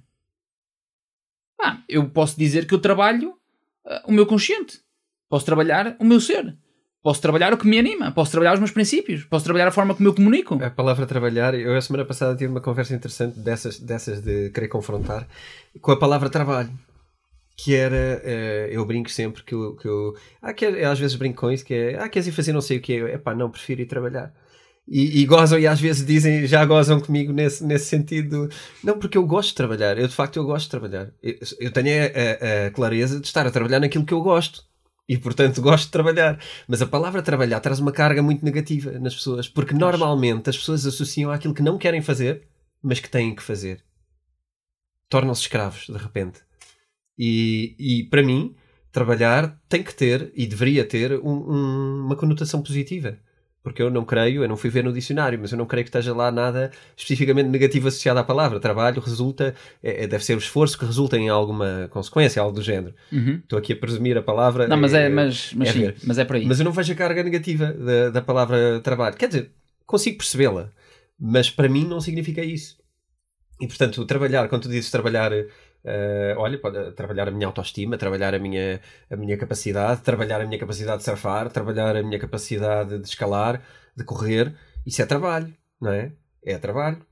Speaker 2: Ah, eu posso dizer que eu trabalho ah, o meu consciente. Posso trabalhar o meu ser. Posso trabalhar o que me anima. Posso trabalhar os meus princípios. Posso trabalhar a forma como eu comunico.
Speaker 3: A palavra trabalhar, eu a semana passada tive uma conversa interessante dessas, dessas de querer confrontar com a palavra trabalho. Que era, eh, eu brinco sempre que eu, que eu ah, às vezes brinco com isso, que é, ah, queres ir fazer não sei o que, é pá, não, prefiro ir trabalhar. E, e gozam e às vezes dizem, já gozam comigo nesse, nesse sentido, não, porque eu gosto de trabalhar, eu de facto eu gosto de trabalhar. Eu, eu tenho a- a clareza de estar a trabalhar naquilo que eu gosto. E portanto gosto de trabalhar. Mas a palavra trabalhar traz uma carga muito negativa nas pessoas, porque normalmente as pessoas associam àquilo que não querem fazer, mas que têm que fazer. Tornam-se escravos, de repente. E, e para mim, trabalhar tem que ter, e deveria ter, um- um- uma conotação positiva. Porque eu não creio, eu não fui ver no dicionário, mas eu não creio que esteja lá nada especificamente negativo associado à palavra. Trabalho resulta, é- é- deve ser o esforço que resulta em alguma consequência, algo do género.
Speaker 2: Uhum.
Speaker 3: Estou aqui a presumir a palavra.
Speaker 2: Não, mas é, mas, mas
Speaker 3: é
Speaker 2: sim, mas é por aí.
Speaker 3: Mas eu não vejo a carga negativa da, da palavra trabalho. Quer dizer, consigo percebê-la, mas para mim não significa isso. E portanto, trabalhar, quando tu dizes trabalhar, eh, olha, pode, trabalhar a minha autoestima, trabalhar a minha, a minha capacidade, trabalhar a minha capacidade de surfar, trabalhar a minha capacidade de escalar, de correr, isso é trabalho, não é? É trabalho.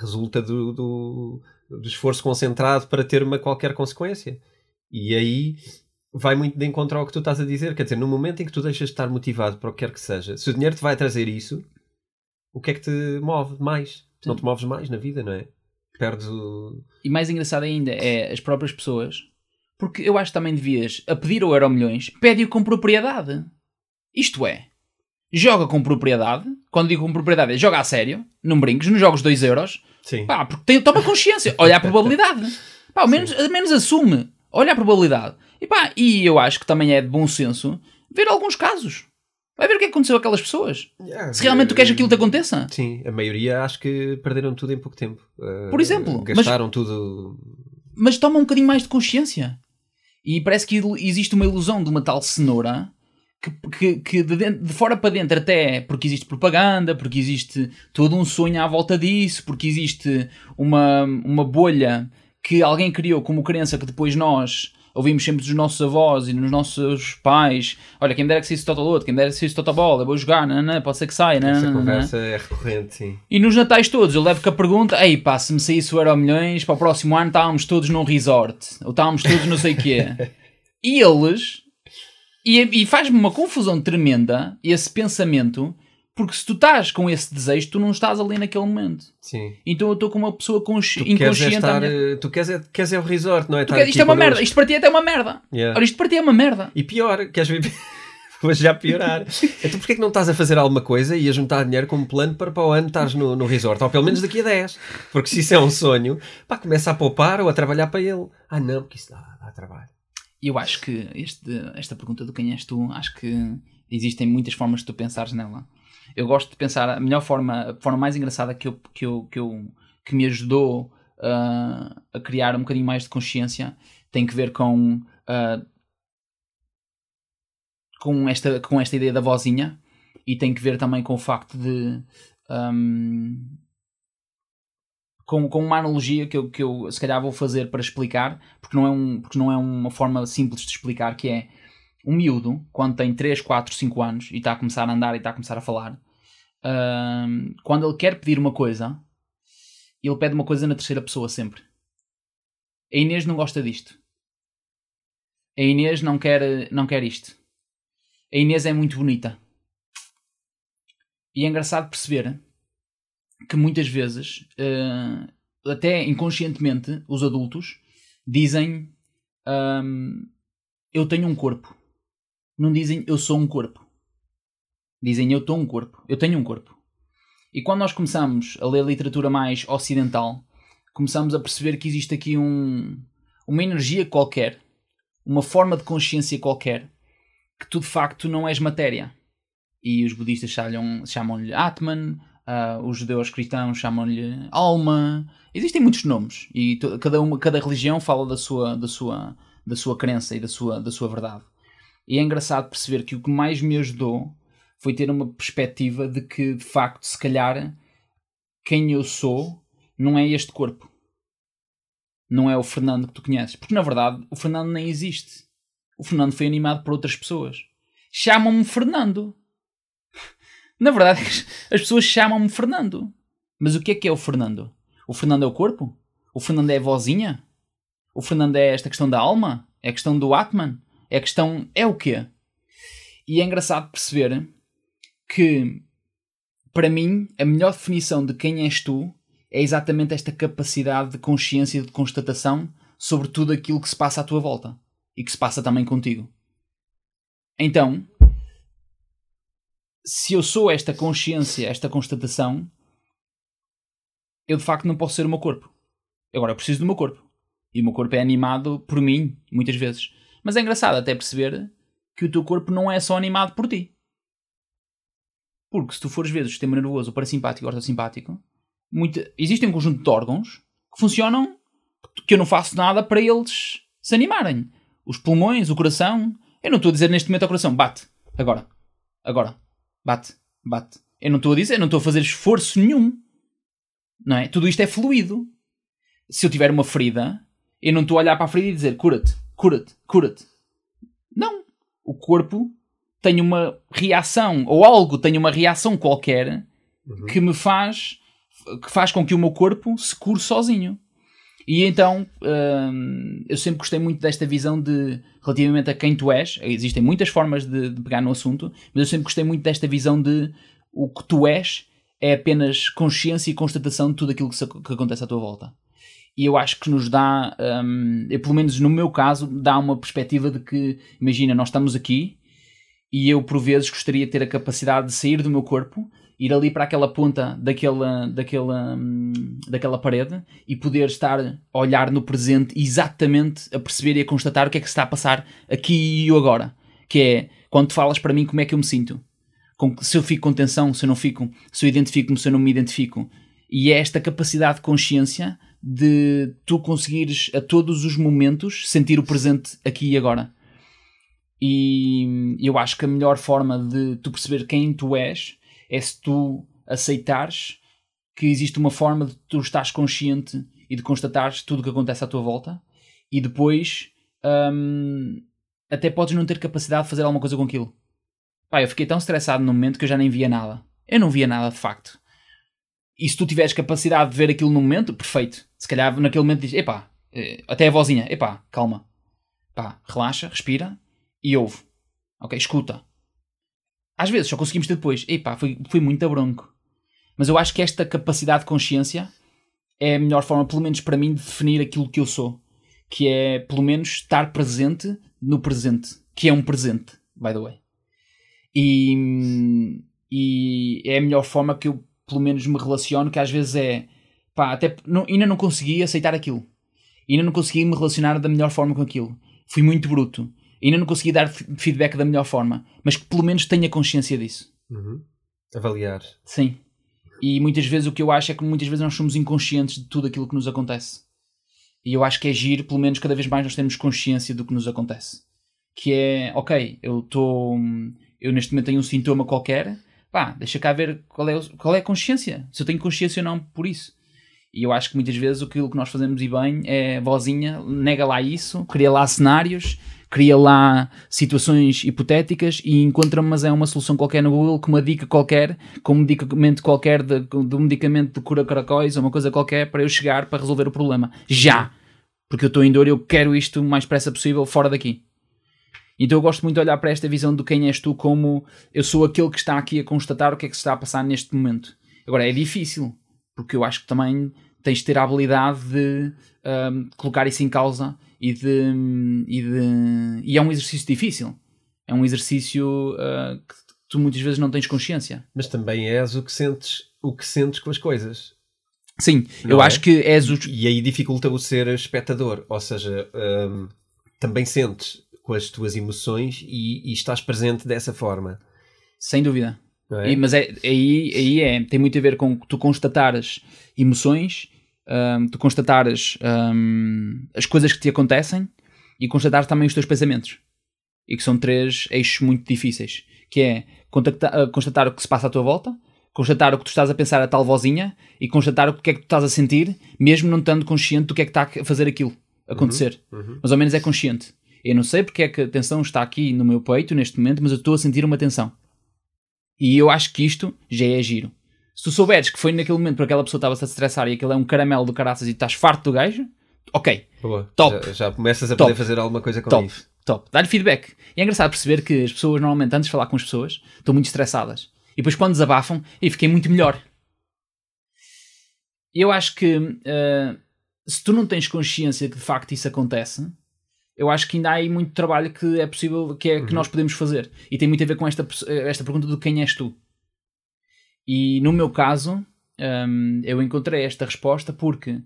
Speaker 3: Resulta do, do, do esforço concentrado para ter uma qualquer consequência. E aí vai muito de encontro ao que tu estás a dizer. Quer dizer, no momento em que tu deixas de estar motivado para o que quer que seja, se o dinheiro te vai trazer isso, o que é que te move mais? Não te moves mais na vida, não é? Perdes o.
Speaker 2: E mais engraçado ainda é as próprias pessoas, porque eu acho que também devias, a pedir o Euro Milhões, pede-o com propriedade. Isto é, joga com propriedade. Quando digo com propriedade, é joga a sério, não brinques, não jogas 2 euros.
Speaker 3: Sim.
Speaker 2: Pá, porque tem, toma consciência, olha a probabilidade. Pá, ao menos, ao menos assume, olha a probabilidade. E pá, e eu acho que também é de bom senso ver alguns casos. Vai ver o que é que aconteceu àquelas pessoas.
Speaker 3: Yeah,
Speaker 2: Se realmente tu queres que aquilo te
Speaker 3: eh,
Speaker 2: aconteça.
Speaker 3: Sim, a maioria acho que perderam tudo em pouco tempo. Eh,
Speaker 2: Por exemplo, mas-
Speaker 3: Gastaram tudo.
Speaker 2: mas toma um bocadinho mais de consciência. E parece que existe uma ilusão de uma tal cenoura que, que, que de, dentro- de fora para dentro, até porque existe propaganda, porque existe todo um sonho à volta disso, porque existe uma, uma bolha que alguém criou como crença que depois nós ouvimos sempre dos nossos avós e dos nossos pais: olha, quem me dera que saísse Totoloto, quem me dera que saísse Totobola, eu vou jogar, nanã, pode ser que saia,
Speaker 3: Essa
Speaker 2: nanã, nanã.
Speaker 3: conversa é recorrente, sim.
Speaker 2: E nos natais todos eu levo com a pergunta: Ei pá, se me saísse o Euro Milhões, para o próximo ano estávamos todos num resort, ou estávamos todos não sei o quê. e eles. E, e faz-me uma confusão tremenda esse pensamento, porque se tu estás com esse desejo, tu não estás ali naquele momento.
Speaker 3: Sim.
Speaker 2: Então eu estou com uma pessoa consci-
Speaker 3: Tu queres é
Speaker 2: inconsciente. à
Speaker 3: estar.
Speaker 2: minha-
Speaker 3: eh, Tu queres é, queres é o resort, não é?
Speaker 2: Tu queres- isto é uma merda, isto para ti até é uma merda.
Speaker 3: Yeah.
Speaker 2: Ora, isto para ti é uma merda.
Speaker 3: E pior, queres ver. Vou já piorar. Então porquê que não estás a fazer alguma coisa e a juntar dinheiro como plano para para o ano estás no, no resort? Ou pelo menos daqui a 10. Porque se isso é um sonho, pá, começa a poupar ou a trabalhar para ele. Ah não, porque isso dá, dá trabalho.
Speaker 2: Eu acho que este, esta pergunta do quem és tu, acho que existem muitas formas de tu pensares nela. Eu gosto de pensar a melhor forma, a forma mais engraçada que, eu, que, eu, que, eu, que me ajudou ah, a criar um bocadinho mais de consciência tem que ver com, ah, com, esta, com esta ideia da vozinha e tem que ver também com o facto de. ahm, com, com uma analogia que eu, que eu se calhar vou fazer para explicar, porque não, é um, porque não é uma forma simples de explicar, que é um miúdo, quando tem 3, 4, 5 anos e está a começar a andar e está a começar a falar, quando ele quer pedir uma coisa, ele pede uma coisa na terceira pessoa sempre. A Inês não gosta disto. A Inês não quer, não quer isto. A Inês é muito bonita. E é engraçado perceber que muitas vezes, eh, até inconscientemente, os adultos dizem ahm, eu tenho um corpo. Não dizem eu sou um corpo. Dizem eu estou um corpo. Eu tenho um corpo. E quando nós começamos a ler literatura mais ocidental, começamos a perceber que existe aqui um, uma energia qualquer, uma forma de consciência qualquer que tu de facto não és matéria. E os budistas chamam- chamam-lhe Atman, ah, os judeus cristãos chamam-lhe alma. Existem muitos nomes e cada, uma, cada religião fala da sua, da, sua, da sua crença e da sua, da sua verdade. E é engraçado perceber que o que mais me ajudou foi ter uma perspectiva de que, de facto, se calhar, quem eu sou não é este corpo. Não é o Fernando que tu conheces. Porque, na verdade, o Fernando nem existe. O Fernando foi animado por outras pessoas. Chamam-me Fernando. Na verdade, as pessoas chamam-me Fernando. Mas o que é que é o Fernando? O Fernando é o corpo? O Fernando é a vozinha? O Fernando é esta questão da alma? É a questão do Atman? É a questão. É o quê? E é engraçado perceber que, para mim, a melhor definição de quem és tu é exatamente esta capacidade de consciência e de constatação sobre tudo aquilo que se passa à tua volta e que se passa também contigo. Então, se eu sou esta consciência, esta constatação, eu de facto não posso ser o meu corpo. Agora eu preciso do meu corpo. E o meu corpo é animado por mim, muitas vezes. Mas é engraçado até perceber que o teu corpo não é só animado por ti. Porque se tu fores ver o sistema nervoso, parasimpático e o ortossimpático, muito, existe um conjunto de órgãos que funcionam que eu não faço nada para eles se animarem. Os pulmões, o coração. Eu não estou a dizer neste momento ao coração, bate, agora, agora, bate, bate. Eu não estou a dizer, não estou a fazer esforço nenhum. Não é? Tudo isto é fluido. Se eu tiver uma ferida, eu não estou a olhar para a ferida e dizer cura-te, cura-te, cura-te. Não. O corpo tem uma reação, ou algo tem uma reação qualquer
Speaker 3: Uhum.
Speaker 2: que me faz que faz com que o meu corpo se cure sozinho. E então hum, eu sempre gostei muito desta visão de relativamente a quem tu és. Existem muitas formas de, de pegar no assunto, mas eu sempre gostei muito desta visão de o que tu és é apenas consciência e constatação de tudo aquilo que, se- que acontece à tua volta. E eu acho que nos dá, hum, eu, pelo menos no meu caso, dá uma perspectiva de que, imagina, nós estamos aqui e eu por vezes gostaria de ter a capacidade de sair do meu corpo, ir ali para aquela ponta daquela, daquela, hum, daquela parede e poder estar a olhar no presente exatamente a perceber e a constatar o que é que se está a passar aqui e agora. Que é quando tu falas para mim como é que eu me sinto. Com- se eu fico com tensão, se eu não fico, se eu identifico-me, se eu não me identifico. E é esta capacidade de consciência de tu conseguires a todos os momentos sentir o presente aqui e agora. E eu acho que a melhor forma de tu perceber quem tu és é se tu aceitares que existe uma forma de tu estás consciente e de constatares tudo o que acontece à tua volta e depois hum, até podes não ter capacidade de fazer alguma coisa com aquilo. Pá, eu fiquei tão estressado no momento que eu já nem via nada. Eu não via nada de facto. E se tu tiveres capacidade de ver aquilo no momento, perfeito. Se calhar naquele momento dizes, epá, eh, até a vozinha, epá, calma. Pá, relaxa, respira e ouve. Ok, escuta. Às vezes só conseguimos ter depois, epá, foi, foi muito bronco. Mas eu acho que esta capacidade de consciência é a melhor forma, pelo menos para mim, de definir aquilo que eu sou. Que é, pelo menos, estar presente no presente. Que é um presente, by the way. E, e é a melhor forma que eu, pelo menos, me relaciono, que às vezes é, pá, até não- ainda não consegui aceitar aquilo. Ainda não consegui me relacionar da melhor forma com aquilo. Fui muito bruto. Ainda não consegui dar feedback da melhor forma. Mas que pelo menos tenha consciência disso.
Speaker 3: Uhum. Avaliar.
Speaker 2: Sim. E muitas vezes o que eu acho é que muitas vezes nós somos inconscientes de tudo aquilo que nos acontece. E eu acho que é giro, pelo menos cada vez mais nós temos consciência do que nos acontece. Que é, ok, eu estou. Eu neste momento tenho um sintoma qualquer, pá, deixa cá ver qual é, qual é a consciência. Se eu tenho consciência ou não por isso. E eu acho que muitas vezes aquilo que nós fazemos e bem é vozinha, nega lá isso, cria lá cenários, cria lá situações hipotéticas e encontra mas é uma solução qualquer no Google com uma dica qualquer, com um medicamento qualquer de, de um medicamento de cura caracóis ou uma coisa qualquer para eu chegar para resolver o problema. Já! Porque eu estou em dor e eu quero isto o mais depressa possível fora daqui. Então eu gosto muito de olhar para esta visão de quem és tu como eu sou aquele que está aqui a constatar o que é que se está a passar neste momento. Agora é difícil, porque eu acho que também tens de ter a habilidade de hum, colocar isso em causa e de, e de. E é um exercício difícil. É um exercício ah, que tu muitas vezes não tens consciência.
Speaker 3: Mas também és o que sentes, o que sentes com as coisas.
Speaker 2: Sim,
Speaker 3: Não
Speaker 2: eu
Speaker 3: é?
Speaker 2: acho que és o.
Speaker 3: E aí dificulta o ser espectador. Ou seja, hum, também sentes com as tuas emoções e, e estás presente dessa forma.
Speaker 2: Sem dúvida.
Speaker 3: É?
Speaker 2: E, mas é, aí, aí é, tem muito a ver com tu constatares emoções, um, tu constatares um, as coisas que te acontecem e constatar também os teus pensamentos. E que são três eixos muito difíceis. Que é uh, constatar o que se passa à tua volta, constatar o que tu estás a pensar a tal vozinha e constatar o que é que tu estás a sentir, mesmo não estando consciente do que é que está a fazer aquilo acontecer.
Speaker 3: Uhum, uhum.
Speaker 2: Mas ao menos é consciente. Eu não sei porque é que a tensão está aqui no meu peito neste momento, mas eu estou a sentir uma tensão. E eu acho que isto já é giro. Se tu souberes que foi naquele momento porque aquela pessoa estava-se a estressar e aquele é um caramelo do caraças e estás farto do gajo, ok.
Speaker 3: Boa.
Speaker 2: Top.
Speaker 3: Já, já começas a
Speaker 2: Top.
Speaker 3: poder fazer alguma coisa com
Speaker 2: Top.
Speaker 3: isso.
Speaker 2: Top. Dá-lhe feedback. E é engraçado perceber que as pessoas, normalmente, antes de falar com as pessoas, estão muito estressadas. E depois, quando desabafam, e fiquei muito melhor. Eu acho que uh, se tu não tens consciência que de facto isso acontece, eu acho que ainda há aí muito trabalho que é possível, que é que
Speaker 3: Uhum.
Speaker 2: nós podemos fazer. E tem muito a ver com esta, esta pergunta do quem és tu. E no meu caso, hum, eu encontrei esta resposta porque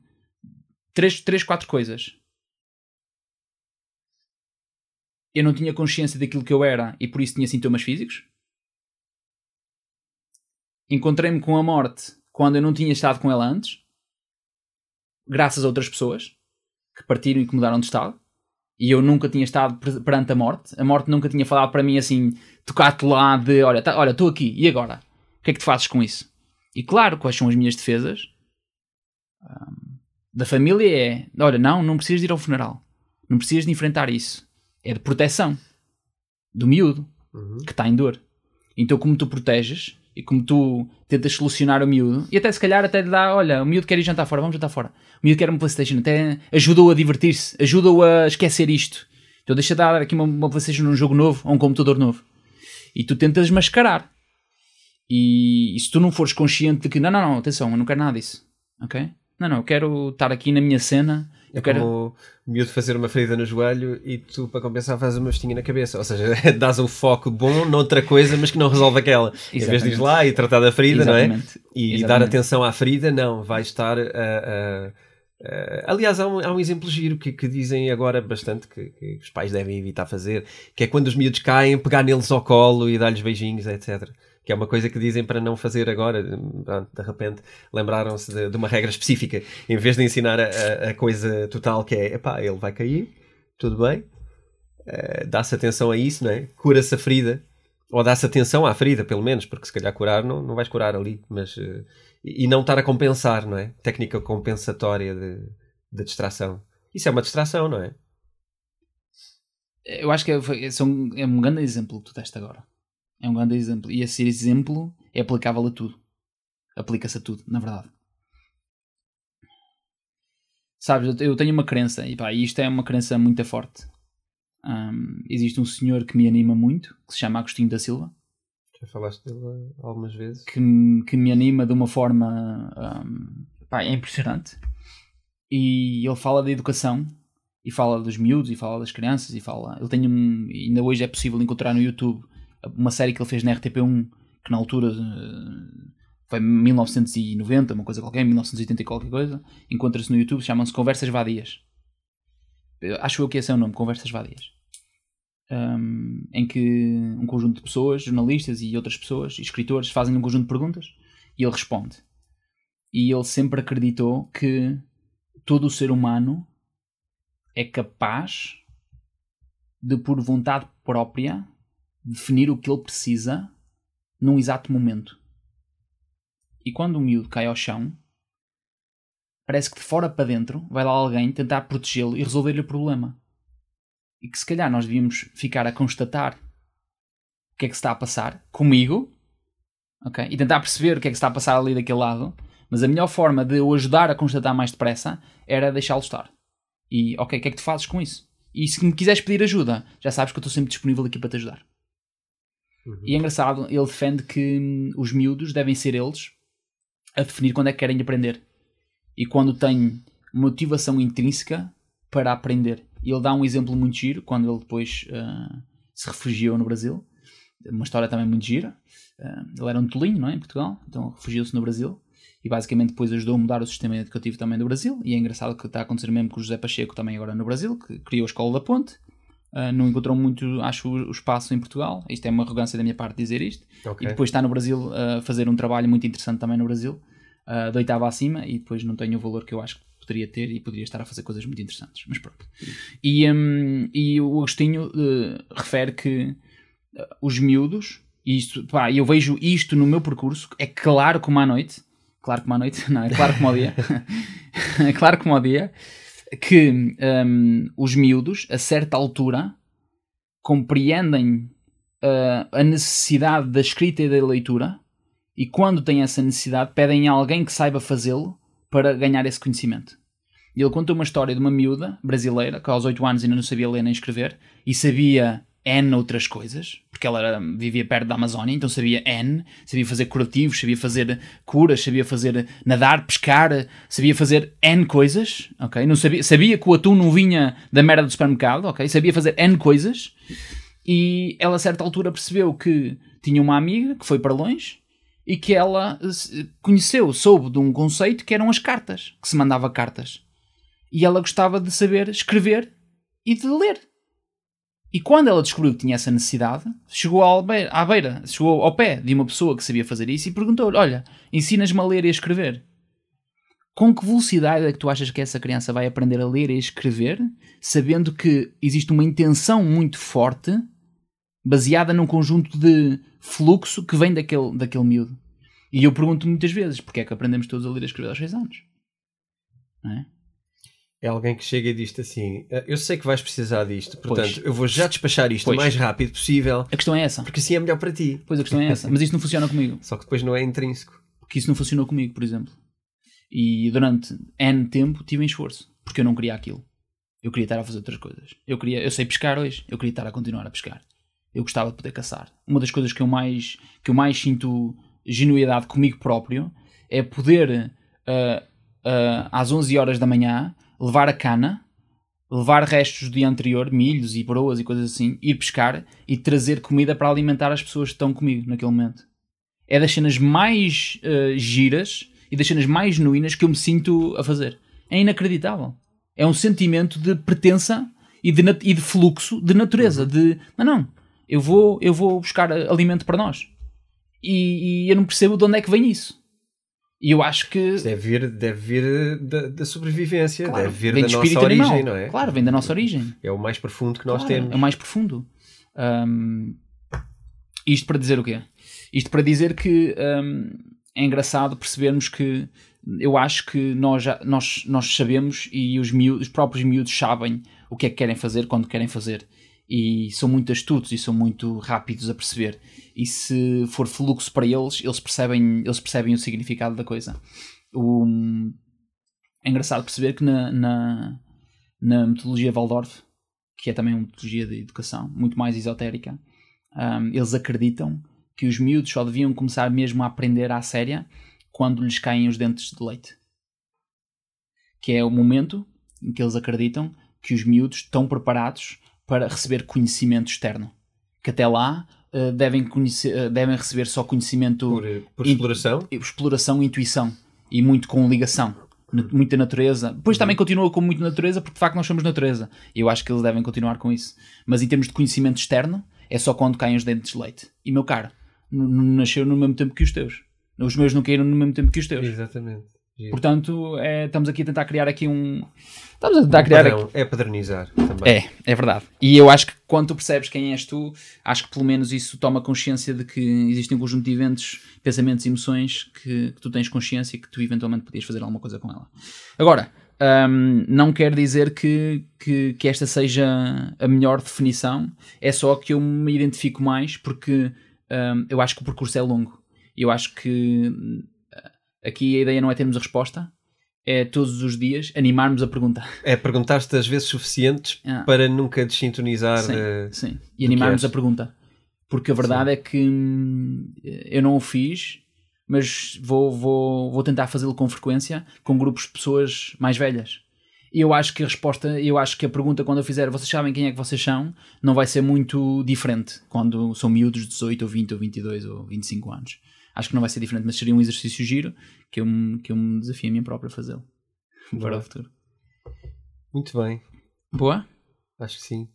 Speaker 2: três, três, quatro coisas. Eu não tinha consciência daquilo que eu era e por isso tinha sintomas físicos. Encontrei-me com a morte quando eu não tinha estado com ela antes, graças a outras pessoas que partiram e que mudaram de estado. E eu nunca tinha estado per- perante a morte. A morte nunca tinha falado para mim assim, tocar-te lá de olha, tá, olha, estou aqui, e agora? O que é que tu fazes com isso? E claro, quais são as minhas defesas? Ahm, da família é, olha, não, não precisas de ir ao funeral. Não precisas de enfrentar isso. É de proteção do miúdo
Speaker 3: Uhum.
Speaker 2: que está em dor. Então, como tu proteges e como tu tentas solucionar o miúdo, e até se calhar até lhe dá, olha, o miúdo quer ir jantar fora, vamos jantar fora. O miúdo quer uma Playstation, até ajuda-o a divertir-se, ajuda-o a esquecer isto. Então deixa de dar aqui uma, uma Playstation num jogo novo, ou um computador novo. E tu tentas mascarar. E, e se tu não fores consciente de que, não, não, não, atenção, eu não quero nada disso. Ok? Não, não, eu quero estar aqui na minha cena.
Speaker 3: É
Speaker 2: Eu quero...
Speaker 3: como o miúdo fazer uma ferida no joelho e tu, para compensar, fazes uma vestinha na cabeça. Ou seja, dás um foco bom noutra coisa, mas que não resolve aquela. Em vez de ir
Speaker 2: Exatamente.
Speaker 3: lá e tratar da ferida, não é?
Speaker 2: Exatamente.
Speaker 3: E, dar
Speaker 2: Exatamente.
Speaker 3: atenção à ferida, não. Vais estar a. a- a- aliás, há um, há um exemplo giro que, que dizem agora bastante que, que os pais devem evitar fazer, que é quando os miúdos caem, pegar neles ao colo e dar-lhes beijinhos, etc. Que é uma coisa que dizem para não fazer agora. De repente lembraram-se de, de uma regra específica. Em vez de ensinar a, a- coisa total que é, epá, ele vai cair, tudo bem, eh, dá-se atenção a isso, é? Cura-se a ferida, ou dá-se atenção à ferida, pelo menos, porque se calhar curar não, não vais curar ali, mas eh, e não estar a compensar, não é? Técnica compensatória de, de distração. Isso é uma distração, não é?
Speaker 2: Eu acho que é, é um, é um grande exemplo que tu deste agora. É um grande exemplo. E esse exemplo é aplicável a tudo. Aplica-se a tudo, na verdade. Sabes, eu- tenho uma crença, e pá, isto é uma crença muito forte. Ahm, existe um senhor que me anima muito, que se chama Agostinho da Silva,
Speaker 3: Já falaste dele algumas vezes.
Speaker 2: que, me- que me anima de uma forma ahm, pá, é impressionante. E ele fala da educação e fala dos miúdos e fala das crianças e fala. Ele tem um, ainda hoje é possível encontrar no YouTube uma série que ele fez na RTP1 que na altura eh, foi 1990, uma coisa qualquer, 1980 e qualquer coisa. Encontra-se no YouTube, chamam-se Conversas Vadias. Acho eu que esse é o nome, Conversas Vadias. Um, em que um conjunto de pessoas, jornalistas e outras pessoas, escritores, fazem um conjunto de perguntas e ele responde. E ele sempre acreditou que todo o ser humano é capaz de, por vontade própria, definir o que ele precisa num exato momento. E quando o miúdo cai ao chão, parece que de fora para dentro vai lá alguém tentar protegê-lo e resolver-lhe o problema. E que se calhar nós devíamos ficar a constatar o que é que se está a passar comigo, ok? E tentar perceber o que é que se está a passar ali daquele lado, mas a melhor forma de o ajudar a constatar mais depressa era deixá-lo estar. E, ok, o que é que tu fazes com isso? E se me quiseres pedir ajuda, já sabes que eu estou sempre disponível aqui para te ajudar.
Speaker 3: Uhum.
Speaker 2: E é engraçado, ele defende que hum, os miúdos devem ser eles a definir quando é que querem aprender. E quando têm motivação intrínseca para aprender. E ele dá um exemplo muito giro, quando ele depois ah, se refugiou no Brasil. Uma história também muito gira. Ah, ele era um tolinho, não é? Em Portugal. Então refugiou-se no Brasil. e basicamente depois ajudou a mudar o sistema educativo também do Brasil. E é engraçado que está a acontecer mesmo com o José Pacheco também agora no Brasil, que criou a Escola da Ponte. Uh, não encontrou muito, acho, o espaço em Portugal. Isto é uma arrogância da minha parte dizer isto.
Speaker 3: Ok.
Speaker 2: E depois está no Brasil a fazer um trabalho muito interessante também no Brasil, uh, de oitava acima, e depois não tem o valor que eu acho que poderia ter e poderia estar a fazer coisas muito interessantes. Mas pronto. E, hum, e o Agostinho uh, refere que uh, os miúdos, e isto, pá, eu vejo isto no meu percurso, é claro como à noite, claro como à noite, não, é claro como ao dia, é claro como ao dia, que hum, os miúdos, a certa altura, compreendem uh, a necessidade da escrita e da leitura e quando têm essa necessidade pedem a alguém que saiba fazê-lo para ganhar esse conhecimento. E ele conta uma história de uma miúda brasileira que aos 8 anos ainda não sabia ler nem escrever e sabia N outras coisas, porque ela era- vivia perto da Amazónia, então sabia N, sabia fazer curativos, sabia fazer curas, sabia fazer nadar, pescar, sabia fazer N coisas, ok? Não sabia, sabia que o atum não vinha da merda do supermercado, ok? Sabia fazer N coisas e ela a certa altura percebeu que tinha uma amiga que foi para longe e que ela conheceu, soube de um conceito que eram as cartas, que se mandava cartas. E ela gostava de saber escrever e de ler. E quando ela descobriu que tinha essa necessidade, chegou à beira, à beira chegou ao pé de uma pessoa que sabia fazer isso e perguntou-lhe: Olha, ensinas-me a ler e a escrever. Com que velocidade é que tu achas que essa criança vai aprender a ler e a escrever, sabendo que existe uma intenção muito forte, baseada num conjunto de fluxo que vem daquele, daquele miúdo? E eu pergunto muitas vezes: porque é que aprendemos todos a ler e a escrever aos 6 anos? É?
Speaker 3: É alguém que chega e diz assim: "Ah, Eu sei que vais precisar disto, portanto,
Speaker 2: Pois.
Speaker 3: eu vou já despachar isto
Speaker 2: Pois.
Speaker 3: o mais rápido possível,
Speaker 2: A questão é essa.
Speaker 3: porque assim é melhor para ti.
Speaker 2: Pois a questão é essa. Mas isso não funciona comigo.
Speaker 3: Só que depois não é intrínseco.
Speaker 2: Porque isso não funcionou comigo, por exemplo. E durante N tempo tive em esforço. Porque eu não queria aquilo. Eu queria estar a fazer outras coisas. Eu queria, eu sei pescar hoje. Eu queria estar a continuar a pescar. Eu gostava de poder caçar. Uma das coisas que eu mais, que eu mais sinto genuidade comigo próprio é poder, ah, ah, às 11 horas da manhã, levar a cana, levar restos do dia anterior, milhos e broas e coisas assim, ir pescar e trazer comida para alimentar as pessoas que estão comigo naquele momento é das cenas mais uh, giras e das cenas mais genuínas que eu me sinto a fazer. É inacreditável. É um sentimento de pertença e de, e de fluxo de natureza. De não, não, eu vou, eu vou buscar alimento para nós. E, e eu não percebo de onde é que vem isso. E eu acho que.
Speaker 3: Deve vir, deve vir da, da sobrevivência,
Speaker 2: claro,
Speaker 3: deve vir da nossa origem,
Speaker 2: animal.
Speaker 3: não é?
Speaker 2: Claro, vem da nossa origem.
Speaker 3: É o mais profundo que nós
Speaker 2: Claro,
Speaker 3: temos.
Speaker 2: É o mais profundo. Ahm, isto para dizer o quê? Isto para dizer que ahm, é engraçado percebermos que eu acho que nós, já- nós, nós sabemos e os, miúdos, os próprios miúdos sabem o que é que querem fazer quando querem fazer. E são muito astutos e são muito rápidos a perceber. E se for fluxo para eles, eles percebem, eles percebem o significado da coisa. O, é engraçado perceber que na, na, na metodologia Waldorf, que é também uma metodologia de educação muito mais esotérica, um, eles acreditam que os miúdos só deviam começar mesmo a aprender à séria quando lhes caem os dentes de leite. Que é o momento em que eles acreditam que os miúdos estão preparados para receber conhecimento externo. Que até lá uh, devem, conhecer, uh, devem receber só conhecimento
Speaker 3: Por, por
Speaker 2: E-
Speaker 3: exploração.
Speaker 2: exploração e intuição e muito com ligação. Na- Muita natureza. Depois também continua com muita natureza, porque de facto nós somos natureza. Eu acho que eles devem continuar com isso. Mas em termos de conhecimento externo, é só quando caem os dentes de leite. E meu caro, nasceu no mesmo tempo que os teus. Os meus não caíram no mesmo tempo que os teus.
Speaker 3: Exatamente.
Speaker 2: Portanto, é, estamos aqui a tentar criar aqui um. Estamos a tentar criar aqui.
Speaker 3: Padrão, é padronizar também.
Speaker 2: É, é verdade. E eu acho que quando tu percebes quem és tu, acho que pelo menos isso toma consciência de que existe um conjunto de eventos, pensamentos e emoções que, que tu tens consciência e que tu eventualmente podias fazer alguma coisa com ela. Agora, hum, não quer dizer que, que, que esta seja a melhor definição, é só que eu me identifico mais porque hum, eu acho que o percurso é longo. Eu acho que aqui a ideia não é termos a resposta, é todos os dias animarmos a perguntar.
Speaker 3: É perguntar-te as vezes suficientes
Speaker 2: Ah.
Speaker 3: para nunca desintonizar.
Speaker 2: Sim,
Speaker 3: de-
Speaker 2: sim.
Speaker 3: do
Speaker 2: E animarmos a pergunta. Porque a verdade é que hum, eu não o fiz, mas vou, vou, vou tentar fazê-lo com frequência com grupos de pessoas mais velhas. E eu acho que a resposta, eu acho que a pergunta quando eu fizer, vocês sabem quem é que vocês são, não vai ser muito diferente quando são miúdos de 18 ou 20 ou 22 ou 25 anos.
Speaker 4: Acho que não vai ser diferente, mas seria um exercício giro que eu, me- que eu me desafio a mim próprio a fazê-lo. Para o futuro.
Speaker 3: Muito bem,
Speaker 4: Boa?
Speaker 3: acho que sim.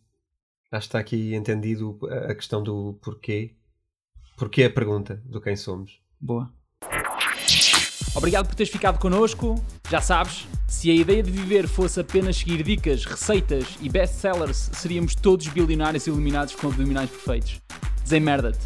Speaker 3: Acho que está aqui entendido a a questão do porquê. Porquê a pergunta do quem somos.
Speaker 4: Boa.
Speaker 2: Obrigado por teres ficado connosco. Já sabes, se a ideia de viver fosse apenas seguir dicas, receitas e best-sellers, seríamos todos bilionários iluminados com abdominais perfeitos. Desemmerda-te.